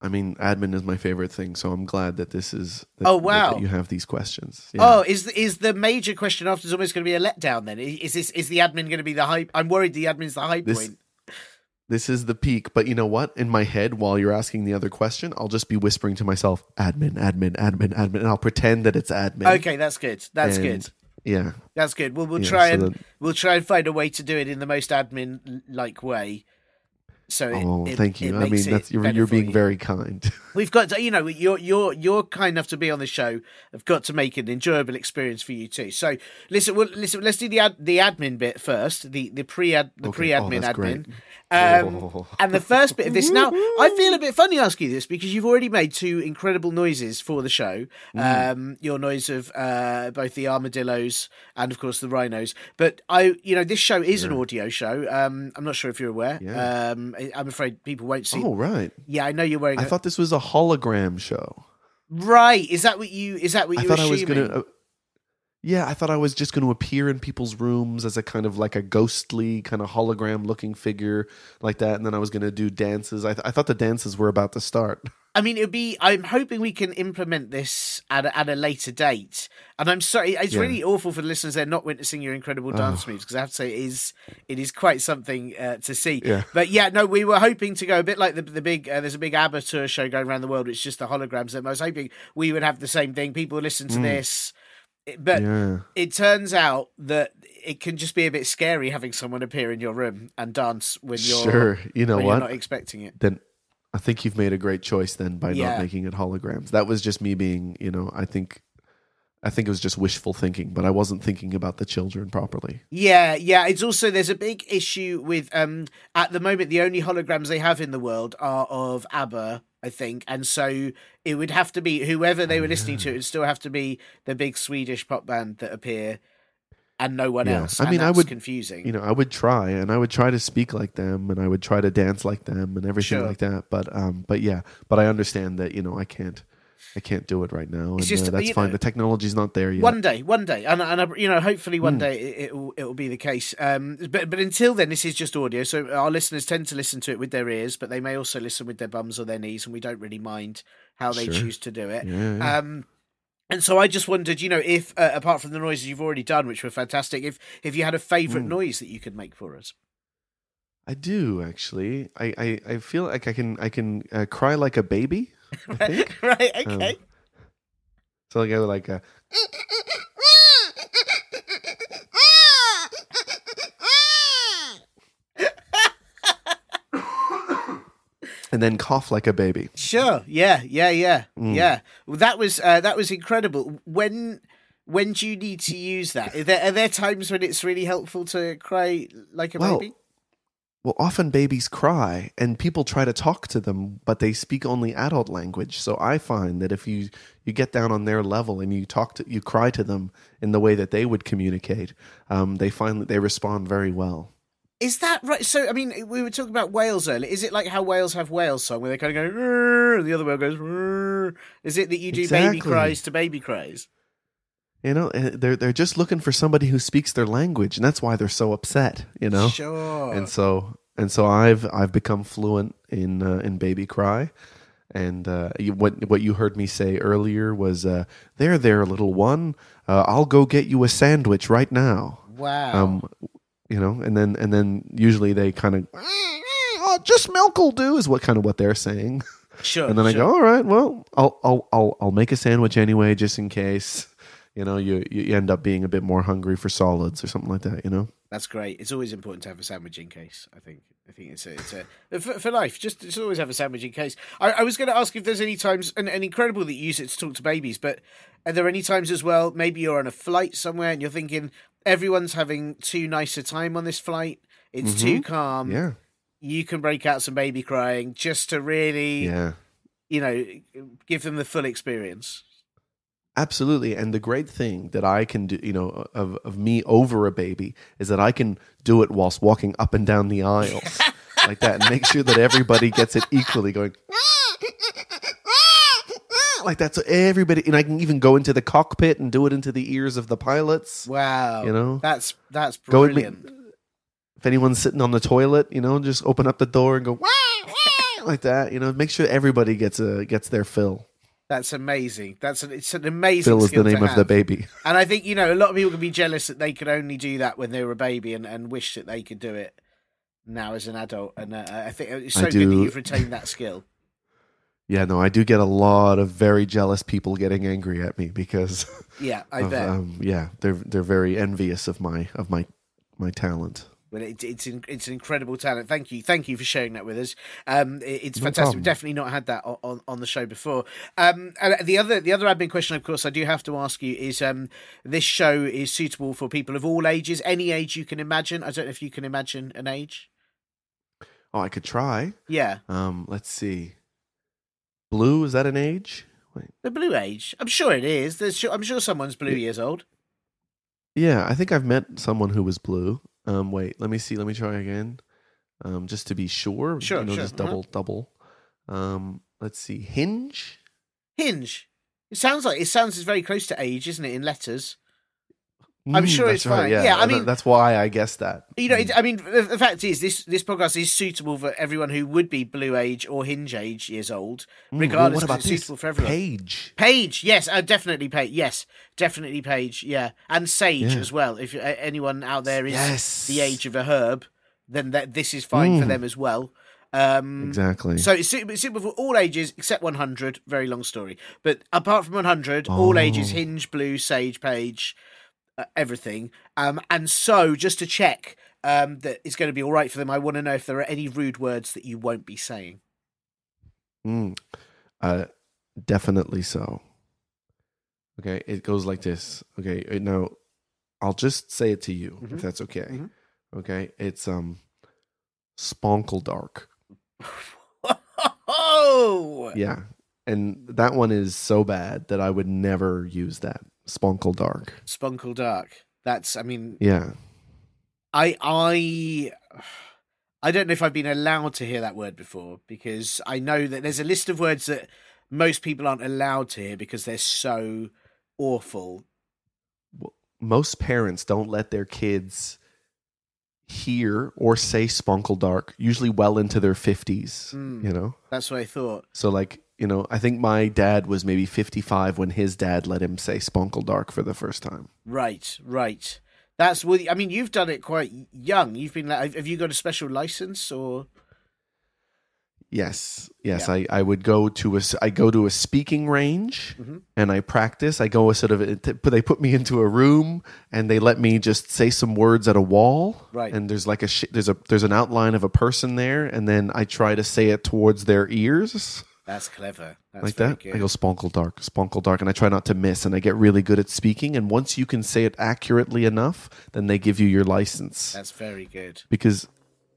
I mean, admin is my favorite thing, so I'm glad that this is. That,
Oh, wow.
that you have these questions. Yeah.
Oh, is the, is the major question afterwards almost going to be a letdown? Then is is this is the admin going to be the hype? I'm worried the admin's the high
This-
point.
This is the peak, but you know what? In my head, while you're asking the other question, I'll just be whispering to myself, "Admin, admin, admin, admin," and I'll pretend that it's admin.
Okay, that's good. That's
And,
good.
Yeah,
That's good. We'll we'll
Yeah,
try
so
and
that-
we'll try and find a way to do it in the most admin like way. So it,
oh,
it-
thank you. I mean, that's you're, you're being
you.
very kind. [laughs]
We've got to, you know, you're you're you're kind enough to be on the show. I've got to make an enjoyable experience for you too. So listen, well, listen. Let's do the ad, the admin bit first. The the pre ad the
Okay.
pre
Oh,
admin
that's
admin. Um,
Oh.
and the first bit of this. Now, I feel a [laughs] bit funny asking you this because you've already made two incredible noises for the show.
Mm.
Um, your noise of uh, both the armadillos and, of course, the rhinos. But I, you know, this show is an audio show. Um, I'm not sure if you're aware.
Yeah.
I- I'm afraid people won't see.
oh, right.
Yeah, I know you're wearing.
I
a-
thought this was a hologram show.
Right? Is that what you? Is that what
I
you?
thought I was
assuming?
gonna. Yeah, I thought I was just going to appear in people's rooms as a kind of like a ghostly kind of hologram looking figure like that, and then I was going to do dances. I, th- I thought the dances were about to start. [laughs]
I mean, it'd be. I'm hoping we can implement this at a, at a later date. And I'm sorry, it's
Yeah.
really awful for the listeners they're not witnessing your incredible dance moves because I have to say it is it is quite something uh, to see.
Yeah.
But yeah, no, we were hoping to go a bit like the the big. Uh, there's a big ABBA tour show going around the world. It's just the holograms. And I was hoping we would have the same thing. People listen to this. But
Yeah.
it turns out that it can just be a bit scary having someone appear in your room and dance when you're
Sure. You know what?
not expecting it.
then I think you've made a great choice then by
Yeah.
not making it holograms. That was just me being, you know, I think I think it was just wishful thinking, but I wasn't thinking about the children properly.
Yeah, yeah. It's also there's a big issue with um at the moment the only holograms they have in the world are of ABBA, I think, and so it would have to be whoever they were listening to. It would still have to be the big Swedish pop band that appear, and no one
Yeah.
else.
I mean, I would-
confusing.
You know, I would try and I would try to speak like them and I would try to dance like them and everything
Sure.
like that. But um but yeah, but I understand that, you know, I can't I can't do it right now, and
just,
uh, that's fine.
know,
the technology's not there yet.
One day, one day, and and uh, you know, hopefully, one
Mm.
day it, it will it will be the case. Um, but but until then, this is just audio. So our listeners tend to listen to it with their ears, but they may also listen with their bums or their knees, and we don't really mind how they
Sure.
choose to do it.
Yeah, yeah.
Um, and so I just wondered, you know, if uh, apart from the noises you've already done, which were fantastic, if if you had a favourite
Mm.
noise that you could make for us.
I do actually. I, I, I feel like I can I can uh, cry like a baby. Think.
right?
Um,
Okay.
So I go like a, and then cough like a baby.
Sure. Yeah. Yeah. Yeah.
Mm.
Yeah. Well, that was uh, that was incredible. When when do you need to use that? Are there, are there times when it's really helpful to cry like a
Well,
baby?
Well, often babies cry, and people try to talk to them, but they speak only adult language. So I find that if you you get down on their level and you talk to you cry to them in the way that they would communicate, um, they find that they respond very well.
Is that right? So I mean, we were talking about whales earlier. Is it like how whales have whale song where they kind of go, and the other whale goes? "Rrr"? Is it that you do baby cries to baby cries?
You know, they're they're just looking for somebody who speaks their language, and that's why they're so upset. You know,
Sure.
and so and so I've I've become fluent in uh, in baby cry, and uh, you, what what you heard me say earlier was, uh, "There, there, little one, uh, I'll go get you a sandwich right now."
wow.
Um, you know, and then and then usually they kind of, oh, just milk will do, is what kind of what they're saying.
sure.
And then I go, all right, well, I'll I'll I'll I'll make a sandwich anyway, just in case. You know, you you end up being a bit more hungry for solids or something like that. You know.
That's great. It's always important to have a sandwich in case. I think. I think it's a, it's a for, for life. Just, just always have a sandwich in case. I, I was going to ask if there's any times, and, and incredible that you use it to talk to babies, but are there any times as well? Maybe you're on a flight somewhere and you're thinking everyone's having too nice a time on this flight. It's too calm.
Mm-hmm. Yeah.
You can break out some baby crying just to really,
Yeah.
you know, give them the full experience.
Absolutely. And the great thing that I can do, you know, of, of me over a baby is that I can do it whilst walking up and down the aisles [laughs] like that and make sure that everybody gets it equally going like that. So everybody, and I can even go into the cockpit and do it into the ears of the pilots.
Wow.
You know?
that's that's
Go and
brilliant.
If anyone's sitting on the toilet, you know, just open up the door and go [laughs] like that. You know, make sure everybody gets a gets their fill.
That's amazing. That's an, it's an amazing.
Phil is the name of the baby. [laughs]
And I think, you know, a lot of people can be jealous that they could only do that when they were a baby and, and wish that they could do it now as an adult. And uh, I think it's
I
so good that you've retained that skill. [laughs]
Yeah, no, I do get a lot of very jealous people getting angry at me because
Yeah, I [laughs]
of,
bet.
um, yeah, they're they're very envious of my of my my talent.
Well, it, it's in, it's an incredible talent. Thank you, thank you for sharing that with us. Um, it- it's
No
fantastic.
problem.
We've definitely not had that on, on, the show before. Um, and the other the other admin question, of course, I do have to ask you is: um, this show is suitable for people of all ages, any age you can imagine. I don't know if you can imagine an age.
Oh, I could try.
Yeah,
Um, let's see. Blue is that an age? Wait.
the blue age. I'm sure it is. There's, I'm sure someone's blue years old.
Yeah, I think I've met someone who was blue. Um, wait, let me see. Let me try again. Um, just to be sure.
Sure,
you know,
sure,
just
uh-huh.
double double. Um, let's see. Hinge.
Hinge. It sounds like it sounds very close to age, isn't it? In letters. I'm
Mm,
sure
that's
it's fine.
Yeah,
Yeah, I mean-
that's why I guessed that.
You know, it, I mean, the, the fact is, this this podcast is suitable for everyone who would be blue age or hinge age years old,
Mm, well,
regardless.
what
'cause
about
suitable for everyone.
Page.
Page, yes, uh, definitely Page. Yes, definitely Page. Yeah, and Sage
Yeah.
as well. If uh, anyone out there is
Yes.
the age of a herb, then that this is fine for
Mm.
them as well. Um,
Exactly.
So it's suitable, it's suitable for all ages except 100. Very long story, but apart from 100, all ages:
Oh.
Hinge, Blue, Sage, Page, everything. Um, and so just to check um, that it's going to be all right for them, I want to know if there are any rude words that you won't be saying.
Mm. Uh, definitely so. Okay, it goes like this. Okay, uh, now I'll just say it to you
Mhm.
if that's okay.
Mhm.
Okay, it's um, sponkle dark. [laughs]
Oh,
Yeah, and that one is so bad that I would never use that sponkle dark.
Spunkle Dark. That's, I mean,
Yeah,
I I I don't know if I've been allowed to hear that word before because I know that there's a list of words that most people aren't allowed to hear because they're so awful.
Most parents don't let their kids hear or say Spunkle Dark, usually well into their 50s,
Mm.
you know?
That's what I thought.
So, like, you know, I think my dad was maybe 55 when his dad let him say Spunkle Dark for the first time.
Right, right. That's well. I mean, you've done it quite young. You've been. like- Have you got a special license or?
Yes, yes.
Yeah.
I, I would go to a I go to a speaking range
Mhm.
and I practice. I go a sort of they put me into a room and they let me just say some words at a wall.
Right.
And there's like a sh- there's a there's an outline of a person there, and then I try to say it towards their ears
That's clever. That's
like that.
Good.
I go spunkle dark, spunkle dark, and I try not to miss. And I get really good at speaking. And once you can say it accurately enough, then they give you your license
That's very good.
because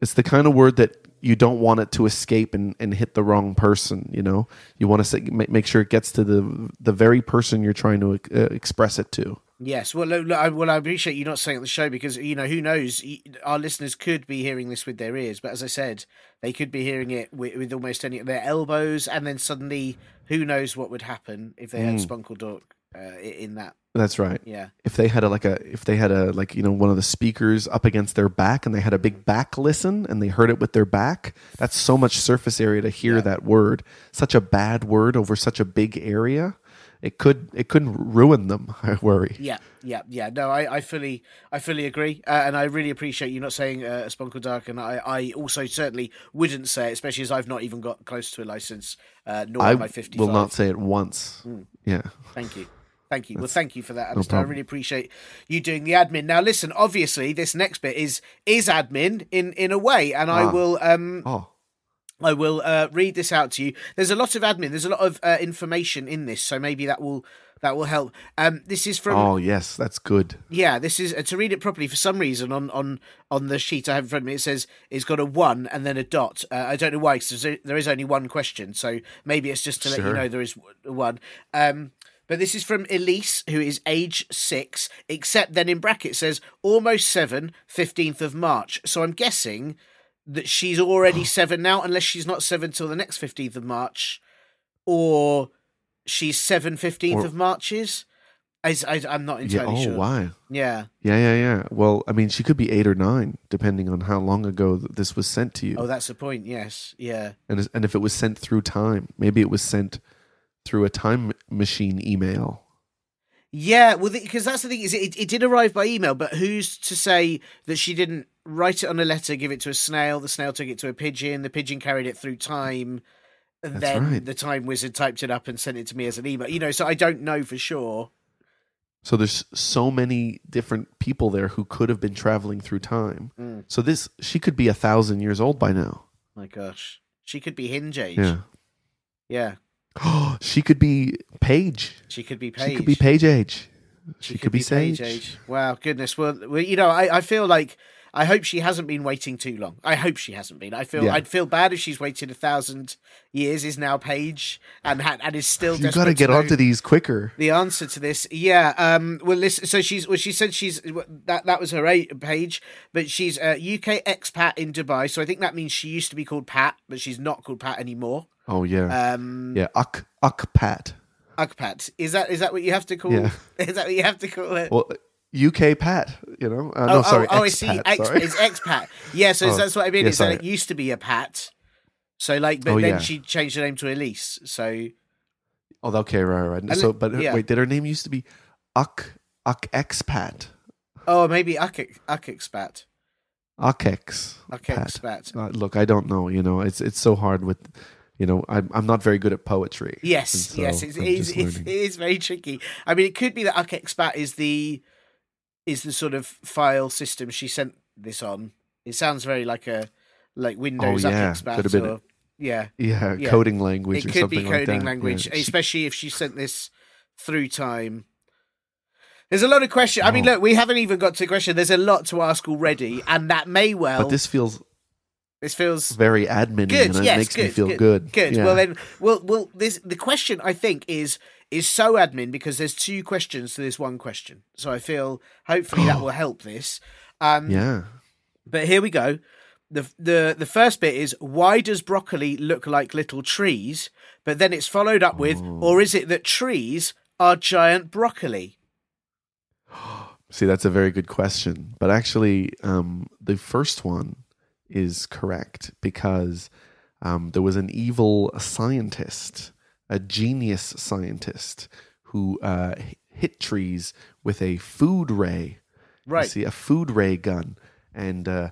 it's the kind of word that you don't want it to escape and, and hit the wrong person. You know, you want to say, make sure it gets to the the very person you're trying to uh, express it to.
Yes. Well, look, I, well, I appreciate you not saying it on the show because you know who knows our listeners could be hearing this with their ears, but as I said, they could be hearing it with, with almost any of their elbows, and then suddenly, who knows what would happen if they had
Mm.
Spunkle Dork uh, in that?
That's right.
Yeah.
If they had a like a if they had a like you know one of the speakers up against their back and they had a big back listen and they heard it with their back, that's so much surface area to hear
Yeah.
that word. Such a bad word over such a big area. It could it couldn't ruin them. [laughs] I worry.
Yeah, yeah, yeah. No, I, I fully, I fully agree, uh, and I really appreciate you not saying uh, Spunkle Dark, and I, I also certainly wouldn't say it, especially as I've not even got close to a license, uh, nor
I
am I fifty.
will not say it once. Yeah.
Thank you. Thank you. Well, thank you for that,
no
I really appreciate you doing the admin. Now, listen. Obviously, this next bit is is admin in in a way, and I
Ah.
will um
Oh.
I will uh, read this out to you. There's a lot of admin. There's a lot of uh, information in this, so maybe that will that will help. Um, this is from
Oh yes, that's good.
yeah, this is uh, to read it properly. For some reason, on on on the sheet I have in front of me, it says it's got a one and then a dot. Uh, I don't know why, because there is only one question. So maybe it's just to let you know there is one. Um, but this is from Elise, who is age six. Except then in brackets says almost seven, 15th of March. So I'm guessing that she's already seven now, unless she's not seven till the next fifteenth of March, or she's seven fifteenth
Or-
of Marches. I, I, I'm not
Yeah.
entirely
Oh
sure.
why?
Yeah.
Yeah, yeah, yeah. Well, I mean, she could be eight or nine, depending on how long ago th- this was sent to you,
Oh, that's the point. Yes. Yeah.
and and if it was sent through time, maybe it was sent through a time machine email.
Yeah. Well, because that's the thing is, it, it did arrive by email, but who's to say that she didn't write it on a letter, give it to a snail, the snail took it to a pigeon, the pigeon carried it through time, and
That's
then
right.
the time wizard typed it up and sent it to me as an email. You know, so I don't know for sure.
So there's so many different people there who could have been traveling through time.
Mm.
So this she could be a thousand years old by now.
My gosh, she could be hinge age.
Yeah.
Yeah.
She could be Page.
She could be Paige.
She could be Page age. She, could, be,
Paige
Sage.
age. Wow, goodness. Well, well, you know, I, I feel like I hope she hasn't been waiting too long. I hope she hasn't been. I feel
Yeah.
I'd feel bad if she's waited a thousand years, is now Paige, and ha- and is still.
You
got
to get onto these quicker.
the answer to this. Yeah. Um. Well, listen. So she's. Well, she said she's that. That was her a- page, but she's a UK expat in Dubai. So I think that means she used to be called Pat, but she's not called Pat anymore.
Oh yeah,
Um.
yeah. Uck Uck Pat.
Ugpat. Is that is that what you have to call?
Yeah. [laughs]
Is that what you have to call it?
Well, UK Pat. You know. Uh, no, sorry.
oh, oh, I see.
expat,
Ex,
sorry.
it's expat. Yeah, so
Oh,
that's what I mean.
yeah,
is that
sorry.
it used to be a Pat. So like, but
Oh,
then
yeah.
she changed her name to Elise. So
Oh, okay, right, right.
And
So, but
yeah.
wait, did her name used to be Uck Uck Expat?
oh, maybe Uck Uck expat.
Uckex.
Uck
Pat.
expat.
Uh, look, I don't know. You know, it's it's so hard with, you know, I'm I'm not very good at poetry.
Yes,
so
yes, it's, it, is, it's, [laughs] it is very tricky. I mean, it could be that Uck expat is the is the sort of file system she sent this on. It sounds very like a like Windows
Oh, yeah. Could have been-
or, yeah,
yeah,
Yeah.
coding language
it
or
could be coding
like that.
language,
Yeah.
Especially if she sent this through time. There's a lot of questions. I mean,
Oh.
look, we haven't even got to question. There's a lot to ask already, and that may well.
but this feels
this feels
very admin
good.
and it
yes,
makes
good,
me feel
good.
good.
Good.
Yeah.
Well, then, well, well, this the question I think is is so admin because there's two questions to this one question. So I feel hopefully that [gasps] will help this. Um,
yeah.
But here we go. the the the first bit is why does broccoli look like little trees? But then it's followed up with, or is it that trees are giant broccoli? [gasps]
See, that's a very good question. But actually, um, the first one is correct because um, there was an evil scientist, a genius scientist, who uh, hit trees with a food ray. You
Right.
see, a food ray gun, and uh,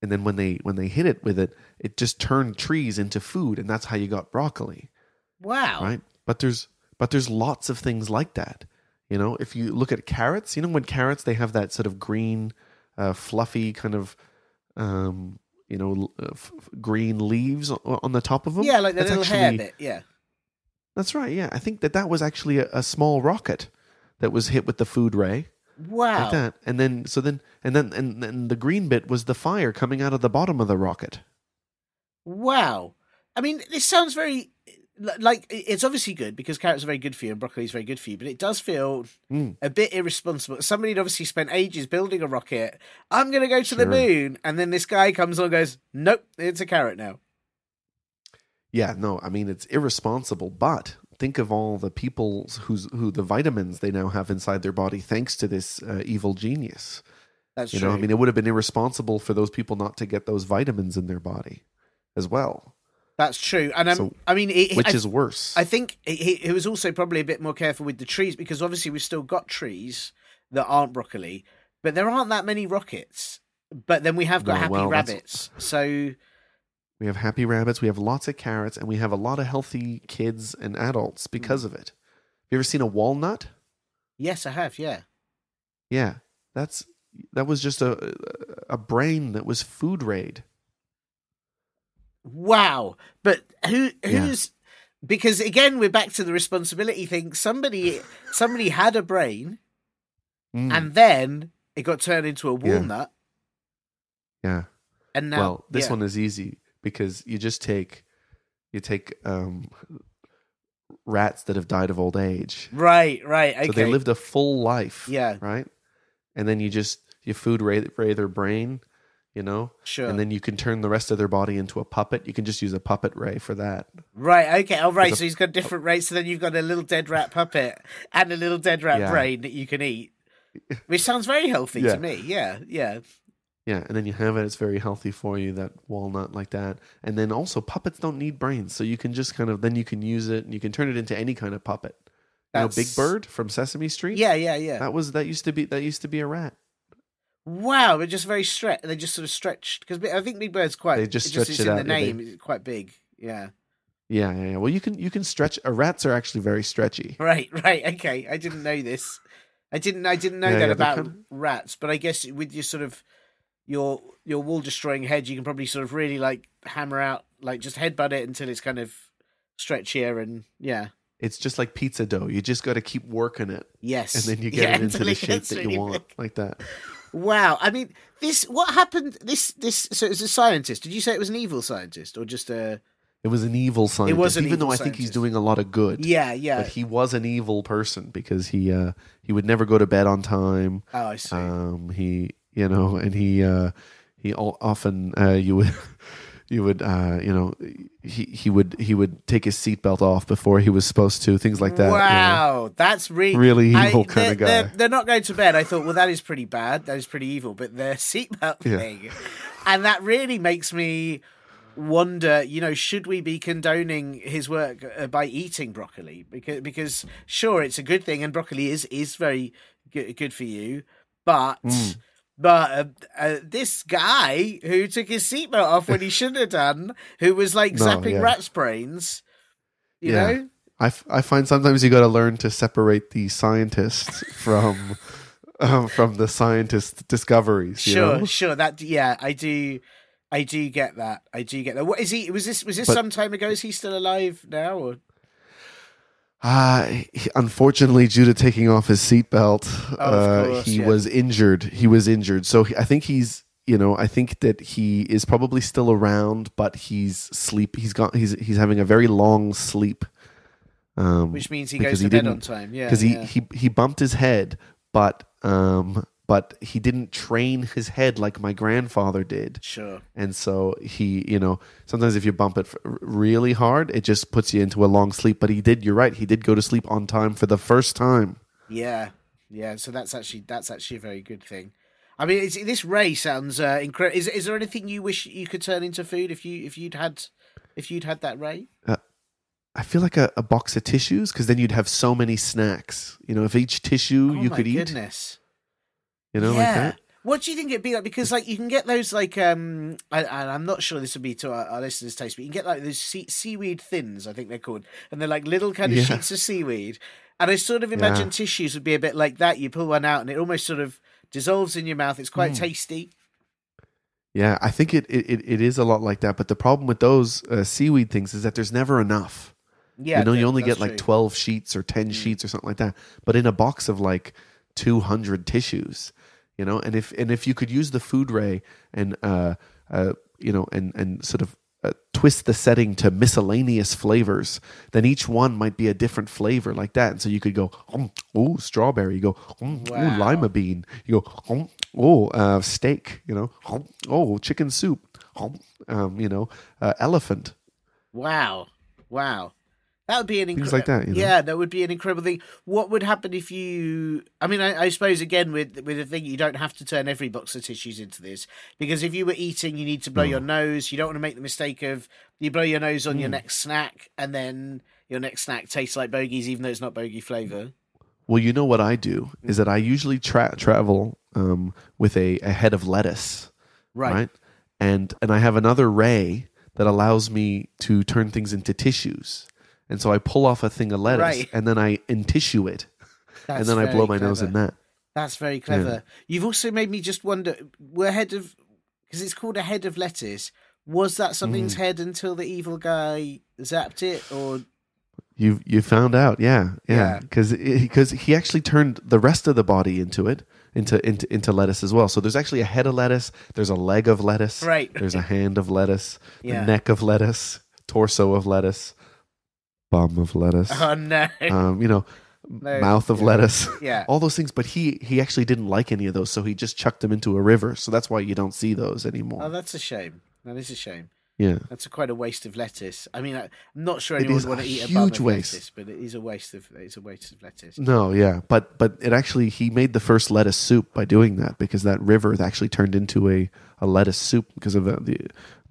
and then when they when they hit it with it, it just turned trees into food, and that's how you got broccoli
Wow.
right but there's but there's lots of things like that you know if you look at carrots you know when carrots they have that sort of green uh, fluffy kind of um you know uh, f- green leaves o- on the top of them
Yeah, like the
That's
little hair bit. Yeah.
That's right yeah i think that that was actually a, a small rocket that was hit with the food ray
Wow.
like that and then so then and then and then the green bit was the fire coming out of the bottom of the rocket
Wow. I mean, this sounds very like it's obviously good because carrots are very good for you and broccoli is very good for you, but it does feel
Mm.
a bit irresponsible. Somebody had obviously spent ages building a rocket. I'm going to go to the moon, and then this guy comes along and goes, "Nope, it's a carrot now."
Yeah, no, I mean it's irresponsible, but think of all the people who's who the vitamins they now have inside their body thanks to this uh, evil genius.
That's
You
true.
know, I mean it would have been irresponsible for those people not to get those vitamins in their body as well,
That's true, and um,
So-
I mean, it,
which
I,
is worse.
I think he, he was also probably a bit more careful with the trees because obviously we've still got trees that aren't broccoli, but there aren't that many rockets. But then we have got
No,
happy
well, that's-
rabbits, so
we have happy rabbits, we have lots of carrots, and we have a lot of healthy kids and adults because of it. Have you ever seen a walnut?
yes, I have. Yeah.
Yeah, that's that was just a a brain that was food raid.
Wow. But who
Yeah.
who's because again we're back to the responsibility thing. Somebody somebody had a brain
Mm,
and then it got turned into a
Yeah.
walnut
yeah.
and now
well, this
yeah.
one is easy because you just take you take um, rats that have died of old age.
Right, right. Okay.
So they lived a full life.
Yeah.
Right. And then you just you food ray, ray their brain, you know,
sure.
and then you can turn the rest of their body into a puppet. You can just use a puppet ray for that.
Right, okay. All right,
right,
so he's got different rates, so then you've got a little dead rat puppet and a little dead rat
Yeah.
brain that you can eat. Which sounds very healthy
Yeah.
to me. Yeah, yeah.
Yeah, and then you have it. It's very healthy for you. That walnut like that, and then also puppets don't need brains, so you can just kind of then you can use it and you can turn it into any kind of puppet. You know, Big Bird from Sesame Street.
Yeah, yeah, yeah.
that was that used to be that used to be a rat.
Wow, they're just very stretch. They just sort of stretched because I think Big Bird's quite.
They just
it
stretched
it's
it
in
out,
the name. It's quite big. Yeah.
Yeah, yeah, yeah. Well, you can you can stretch. Uh, rats are actually very stretchy.
Right, [laughs] right. Okay, I didn't know this. I didn't. I didn't know
Yeah,
that
yeah,
about
kind
rats. But I guess with your sort of your your wall destroying head, you can probably sort of really like hammer out, like just headbutt it until it's kind of stretchier and yeah.
It's just like pizza dough. You just got to keep working it,
Yes,
and then you [laughs] get
Yeah,
it into the shape that you want,
big.
like that.
Wow. I mean, this. What happened? This. This. So it was a scientist. Did you say it was an evil scientist or just a?
It was an evil scientist,
was an
even though
evil
I think he's doing a lot of good.
Yeah. Yeah.
But he was an evil person because he uh, he would never go to bed on time.
oh, I see.
Um, he, you know, and he, uh, he often, uh, you would, [laughs] you would, uh, you know, he, he would, he would take his seatbelt off before he was supposed to, things like that. you know.
Wow, that's really
Really
I-
evil kinda
they're-
guy.
They're, they're not going to bed. I thought, well, that is pretty bad. That is pretty evil. But their seatbelt
Yeah.
thing, and that really makes me wonder. You know, should we be condoning his work uh, by eating broccoli? Because because sure, it's a good thing, and broccoli is is very good, good for you, but.
Mm.
But uh, uh, this guy who took his seatbelt off when he shouldn't have done, who was like
No,
zapping
yeah.
rats' brains, you
Yeah.
know,
I, f- I find sometimes you got to learn to separate the scientist from, [laughs] um, from the scientist discoveries. You
Sure,
know?
sure. That yeah, I do, I do get that. I do get that. What is he? Was this was this
But-
some time ago? Is he still alive now? Or
Uh, he- unfortunately, due to taking off his seatbelt,
Oh,
uh,
course,
he
yeah.
was injured. He was injured. So he, I think he's, you know, I think that he is probably still around, but he's sleep. He's got. He's he's having a very long sleep. Um,
which means he goes
he
to bed on time. Yeah,
because he,
yeah.
he he bumped his head, but um, but he didn't train his head like my grandfather did.
Sure.
And so he, you know, sometimes if you bump it really hard, it just puts you into a long sleep. But he did, you're right, he did go to sleep on time for the first time.
Yeah, yeah. So that's actually that's actually a very good thing. I mean, it's, this ray sounds uh, incredible. Is is there anything you wish you could turn into food if you if you'd had if you'd had that ray?
I feel like a, a box of tissues because then you'd have so many snacks. You know, if each tissue
oh
you could eat,
goodness.
You know,
yeah.
like that.
What do you think it'd be like? Because like you can get those like um, I, and I'm not sure this would be to our, our listeners' taste, but you can get like those sea- seaweed thins, I think they're called, and they're like little kind of
Yeah.
sheets of seaweed. And I sort of imagine
Yeah.
tissues would be a bit like that. You pull one out, and it almost sort of dissolves in your mouth. It's
Mm.
quite tasty.
Yeah, I think it, it, it, is a lot like that. But the problem with those uh, seaweed things is that there's never enough.
Yeah,
you know, you only get like
true.
12 sheets or 10 sheets or something like that. But in a box of like 200 tissues, you know, and if and if you could use the food ray and uh uh you know and and sort of uh, twist the setting to miscellaneous flavors, then each one might be a different flavor like that. And so you could go, um, oh, strawberry. You go, um,
Wow.
oh, lima bean. You go, um, oh, uh, steak. You know, um, oh, chicken soup. Um, um, you know, uh, elephant.
Wow, wow, that would be an incredible.
like that, you know?
Yeah, that would be an incredible thing. What would happen if you? I mean, I, I suppose again with with the thing, you don't have to turn every box of tissues into this because if you were eating, you need to blow your nose. You don't want to make the mistake of you blow your nose on
Hmm.
your next snack and then your next snack tastes like bogies, even though it's not bogey flavor.
Well, you know what I do is that I usually tra- travel um, with a, a head of lettuce,
Right.
right? And and I have another ray that allows me to turn things into tissues. And so I pull off a thing of lettuce
Right.
and then I in tissue it, [laughs] and then I blow my nose in that.
That's very clever. You've also made me just wonder: were head of because it's called a head of lettuce. Was that something's
Mm.
head until the evil guy zapped it, or
You you found out, yeah,
Yeah.
yeah, because because he actually turned the rest of the body into it, into into into lettuce as well. So there's actually a head of lettuce, there's a leg of lettuce,
Right.
There's a hand of lettuce,
Yeah.
the neck of lettuce, torso of lettuce, bum of lettuce,
oh no,
um, you know,
No,
mouth of lettuce, [laughs]
Yeah.
all those things. But he he actually didn't like any of those, so he just chucked them into a river. So that's why you don't see those anymore.
oh that's a shame. That is a shame.
yeah.
That's a, quite a waste of lettuce. I mean, I'm not sure anyone would want to eat a
huge
of
waste.
lettuce, but it is a waste of it's a waste of lettuce.
No, yeah, but but it actually he made the first lettuce soup by doing that because that river actually turned into a, a lettuce soup because of the, the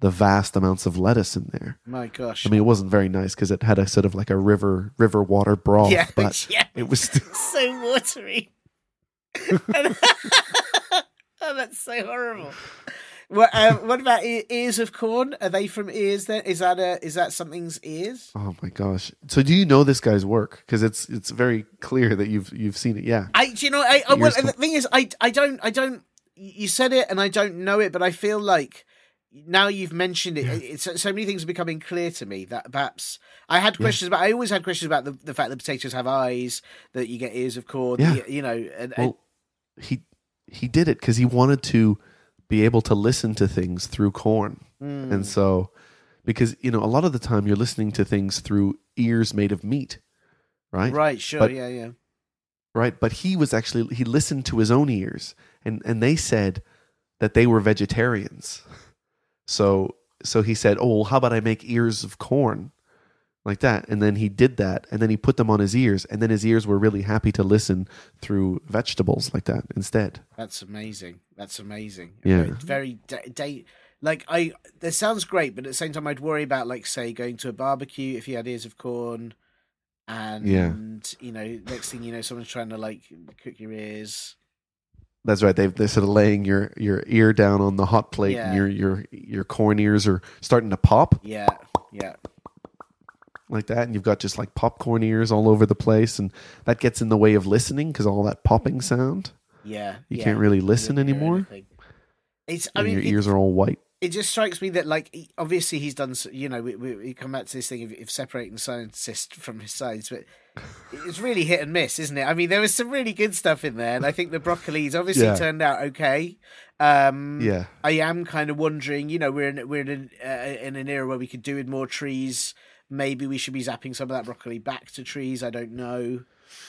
the vast amounts of lettuce in there.
My gosh.
I mean, it wasn't very nice because it had a sort of like a river river water broth,
yeah,
but [laughs]
yeah.
it was still, [laughs]
so watery. [laughs] oh, that's so horrible. What, uh, what about ears of corn? Are they from ears? Then is that a is that something's ears?
oh my gosh. So do you know this guy's work? Because it's it's very clear that you've you've seen it. Yeah,
I do you know? I, I well, the thing is, I I don't I don't. You said it, and I don't know it, but I feel like now you've mentioned it, it's so many things are becoming clear to me that perhaps I had questions about. I always had questions about the, the fact that potatoes have eyes, that you get ears of corn.
Yeah.
You, you know, and, and
well, he he did it because he wanted to be able to listen to things through corn,
Mm.
and so because you know a lot of the time you're listening to things through ears made of meat, right?
right, sure,
But-
yeah, yeah.
right but he was actually he listened to his own ears and and they said that they were vegetarians [laughs] so so he said oh well how about i make ears of corn like that and then he did that and then he put them on his ears and then his ears were really happy to listen through vegetables like that instead
That's amazing. That's amazing.
Yeah.
Very, very da- da- like I. That sounds great, but at the same time, I'd worry about like say going to a barbecue if you had ears of corn, and yeah. you know, next thing you know, someone's trying to like cook your ears.
That's right they, they're sort of laying your your ear down on the hot plate
Yeah.
and your your your corn ears are starting to pop
Yeah, yeah,
like that and you've got just like popcorn ears all over the place and that gets in the way of listening because all that popping sound
yeah.
You
yeah.
can't really listen
hear
anymore?
anything. It's. I
and
mean,
your
it-
ears are all white
it just strikes me that like he- obviously he's done you know we, we, we come back to this thing of, of separating scientists from his science but it's really hit and miss isn't it i mean there was some really good stuff in there and i think the broccoli's obviously
Yeah.
turned out okay um
yeah
i am kind of wondering you know we're in we're in an, uh, in an era where we could do with more trees maybe we should be zapping some of that broccoli back to trees i don't know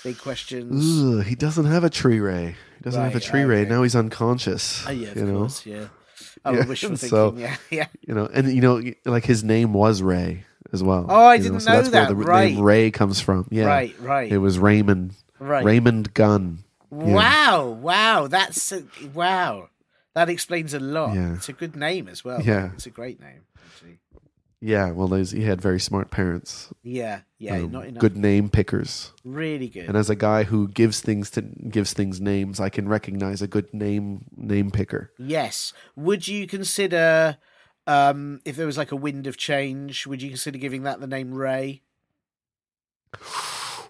big questions.
He doesn't have a tree ray. He doesn't have a
Right,
tree ray. Now he's unconscious.
Oh yeah, of
you know,
course, yeah. Oh,
Yeah,
wishful thinking.
so-
yeah, [laughs] yeah.
you know, and you know, like his name was Ray as well.
Oh, I didn't
so
know
that's
that,
Where the
right.
name Ray comes from. Yeah,
Right, right,
It was Raymond.
right.
Raymond Gunn.
Wow, wow, that's a, wow. That explains a lot.
Yeah.
It's a good name as well.
Yeah.
it's a great name. Actually.
Yeah, well, those, he had very smart parents.
Yeah, yeah,
um,
not enough.
Good name pickers.
really good.
And as a guy who gives things to gives things names, I can recognize a good name name picker.
Yes. Would you consider, um, if there was like a wind of change, would you consider giving that the name Ray?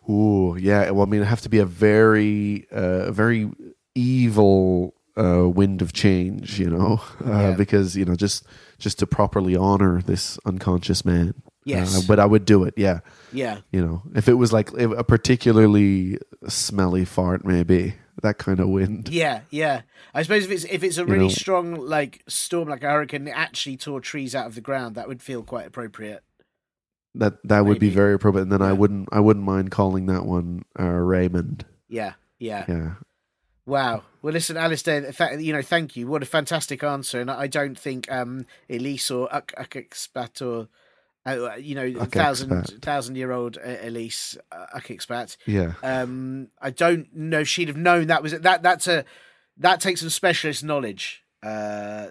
Ooh, yeah. Well, I mean, it have to be a very, uh, very evil uh, wind of change, you know, [laughs] uh,
Yeah.
because you know, just just to properly honor this unconscious man.
Yes.
Uh, but I would do it. Yeah,
Yeah.
you know, if it was like a particularly smelly fart, maybe that kind of wind.
Yeah, yeah. I suppose if it's if it's a
You
really
know-
strong like storm, like a hurricane, that actually tore trees out of the ground, that would feel quite appropriate.
That that would be very appropriate. And then I wouldn't I wouldn't mind calling that one uh, Raymond.
Yeah, yeah.
Yeah.
Wow. Well, listen, Alisdair. You know, thank you. What a fantastic answer. And I don't think um, Elise or Ukexpat or uh, you know,
Ukexpat.
thousand thousand year old uh, Elise uh, Ukexpat.
Yeah.
Um, I don't know. if She'd have known that was that. That's a that takes some specialist knowledge. Uh,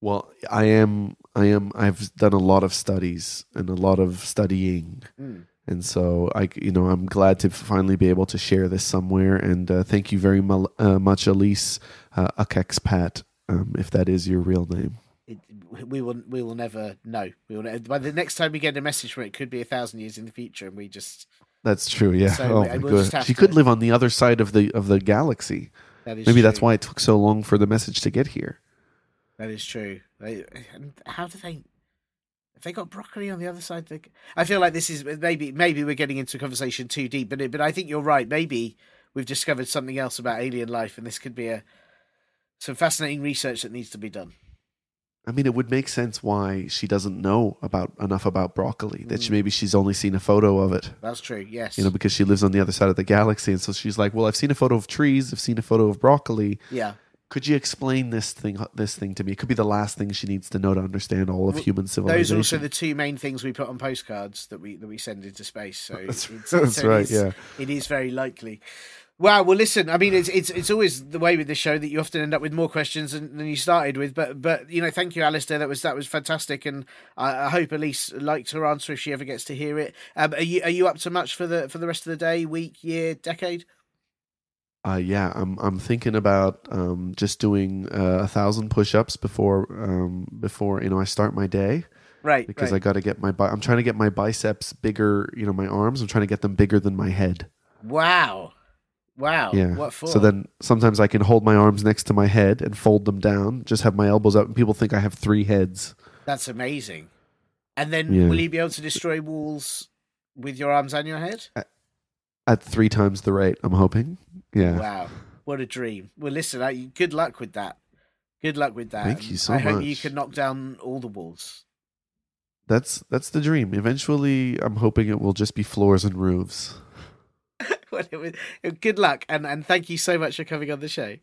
Well, I am. I am. I've done a lot of studies and a lot of studying,
Mm.
And so I, you know, I'm glad to finally be able to share this somewhere. And uh, thank you very mu- uh, much, Elise uh, Ukexpat, um, if that is your real name.
it, we will we will never know. We will ne- by the next time we get a message from it, it could be a thousand years in the future, and we just
That's true. Yeah.
So
oh
we-
my
we'll
god.
just have
She
to-
could live on the other side of the of the galaxy.
that is
Maybe that's why it took so long for the message to get here.
That is true. They, how do they? Have they got broccoli on the other side? Of the, I feel like this is maybe maybe we're getting into a conversation too deep, but it, but I think you're right. Maybe we've discovered something else about alien life, and this could be a some fascinating research that needs to be done.
I mean, it would make sense why she doesn't know about enough about broccoli. That she hmm. maybe she's only seen a photo of it.
That's true. Yes.
you know, because she lives on the other side of the galaxy. And so she's like, well, I've seen a photo of trees. I've seen a photo of broccoli.
yeah.
Could you explain this thing, this thing to me? It could be the last thing she needs to know to understand all of
Well,
human civilization.
Those are also the two main things we put on postcards that we that we send into space. So [laughs]
That's-
it's-
that's
so
right,
is-
yeah.
it is very likely. Wow. Well, listen. I mean, it's it's it's always the way with this show that you often end up with more questions than, than you started with. But but you know, thank you, Alisdair. That was that was fantastic, and I, I hope Elise liked her answer if she ever gets to hear it. Um, are you are you up to much for the for the rest of the day, week, year, decade?
Uh, yeah, I'm I'm thinking about um, just doing uh, a thousand push-ups before um, before you know I start my day
Right.
because I
right.
got to get my bi- I'm trying to get my biceps bigger. You know, my arms. I'm trying to get them bigger than my head.
wow. Wow.
Yeah.
What for?
So then sometimes I can hold my arms next to my head and fold them down. Just have my elbows up, and people think I have three heads.
That's amazing. And then
Yeah.
will you be able to destroy walls with your arms and your head?
at three times the rate. I'm hoping. Yeah.
Wow, what a dream! Well, listen, I, good luck with that. Good luck with that.
Thank you
and
so
I hope you can knock down all the walls.
That's that's the dream. Eventually, I'm hoping it will just be floors and roofs. [laughs]
Well, it was- uh, good luck, and and thank you so much for coming on the show.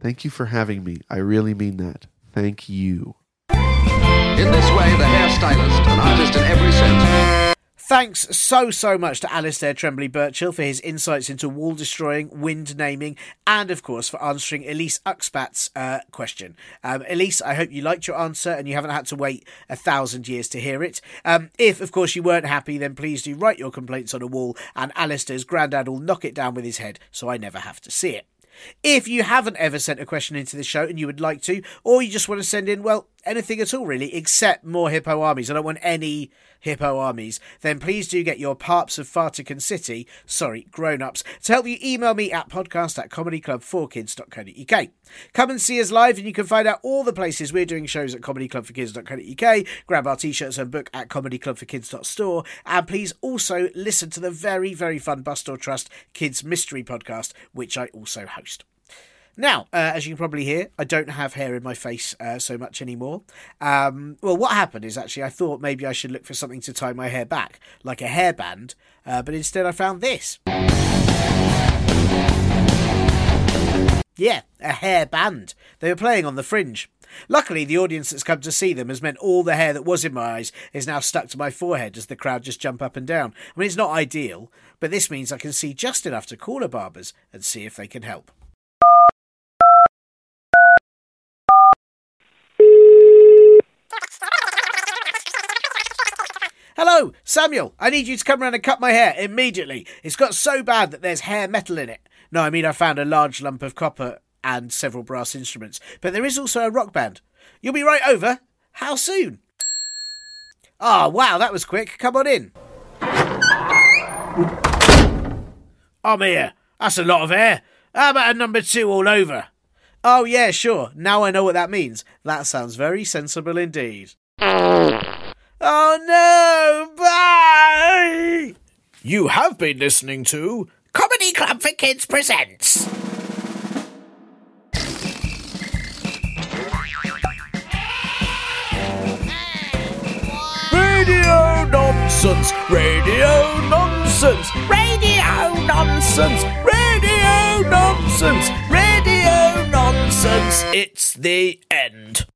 Thank you for having me. I really mean that. Thank you.
In this way, the hairstylist, an artist in every sense,
Thanks so, so much to Alisdair Tremblay Birchall for his insights into wall destroying, wind naming, and of course for answering Elise Uxpat's uh, question. Um, Elise, I hope you liked your answer and you haven't had to wait a thousand years to hear it. Um, if, of course, you weren't happy, then please do write your complaints on a wall and Alisdair's granddad will knock it down with his head so I never have to see it. If you haven't ever sent a question into the show and you would like to, or you just want to send in, well, anything at all really, except more hippo armies, I don't want any hippo armies, then please do get your parps of Fartican City, sorry, grown ups, to help you email me at podcast at comedyclub4kids.co.uk. Come and see us live, and you can find out all the places we're doing shows at comedyclubforkids.co.uk. Grab our t shirts and book at comedyclubforkids.store, and please also listen to the very, very fun Bust or Trust Kids Mystery podcast, which I also host. Now, uh, as you can probably hear, I don't have hair in my face uh, so much anymore. Um, well, what happened is actually I thought maybe I should look for something to tie my hair back, like a hairband, uh, but instead I found this. Yeah, a hair band. They were playing on the fringe. Luckily, the audience that's come to see them has meant all the hair that was in my eyes is now stuck to my forehead as the crowd just jump up and down. I mean, it's not ideal, but this means I can see just enough to call a barber's and see if they can help. Hello, Samuel. I need you to come round and cut my hair immediately. It's got so bad that there's hair metal in it. No, I mean I found a large lump of copper and several brass instruments, but there is also a rock band. You'll be right over. How soon? Ah, oh, wow, that was quick. Come on in. I'm here. That's a lot of hair. How about a number two all over? Oh, yeah, sure. Now I know what that means. That sounds very sensible indeed. Oh no! Bye! You have been listening to Comedy Club for Kids Presents. Radio nonsense! Radio nonsense! Radio nonsense! Radio nonsense! Nonsense! It's the end.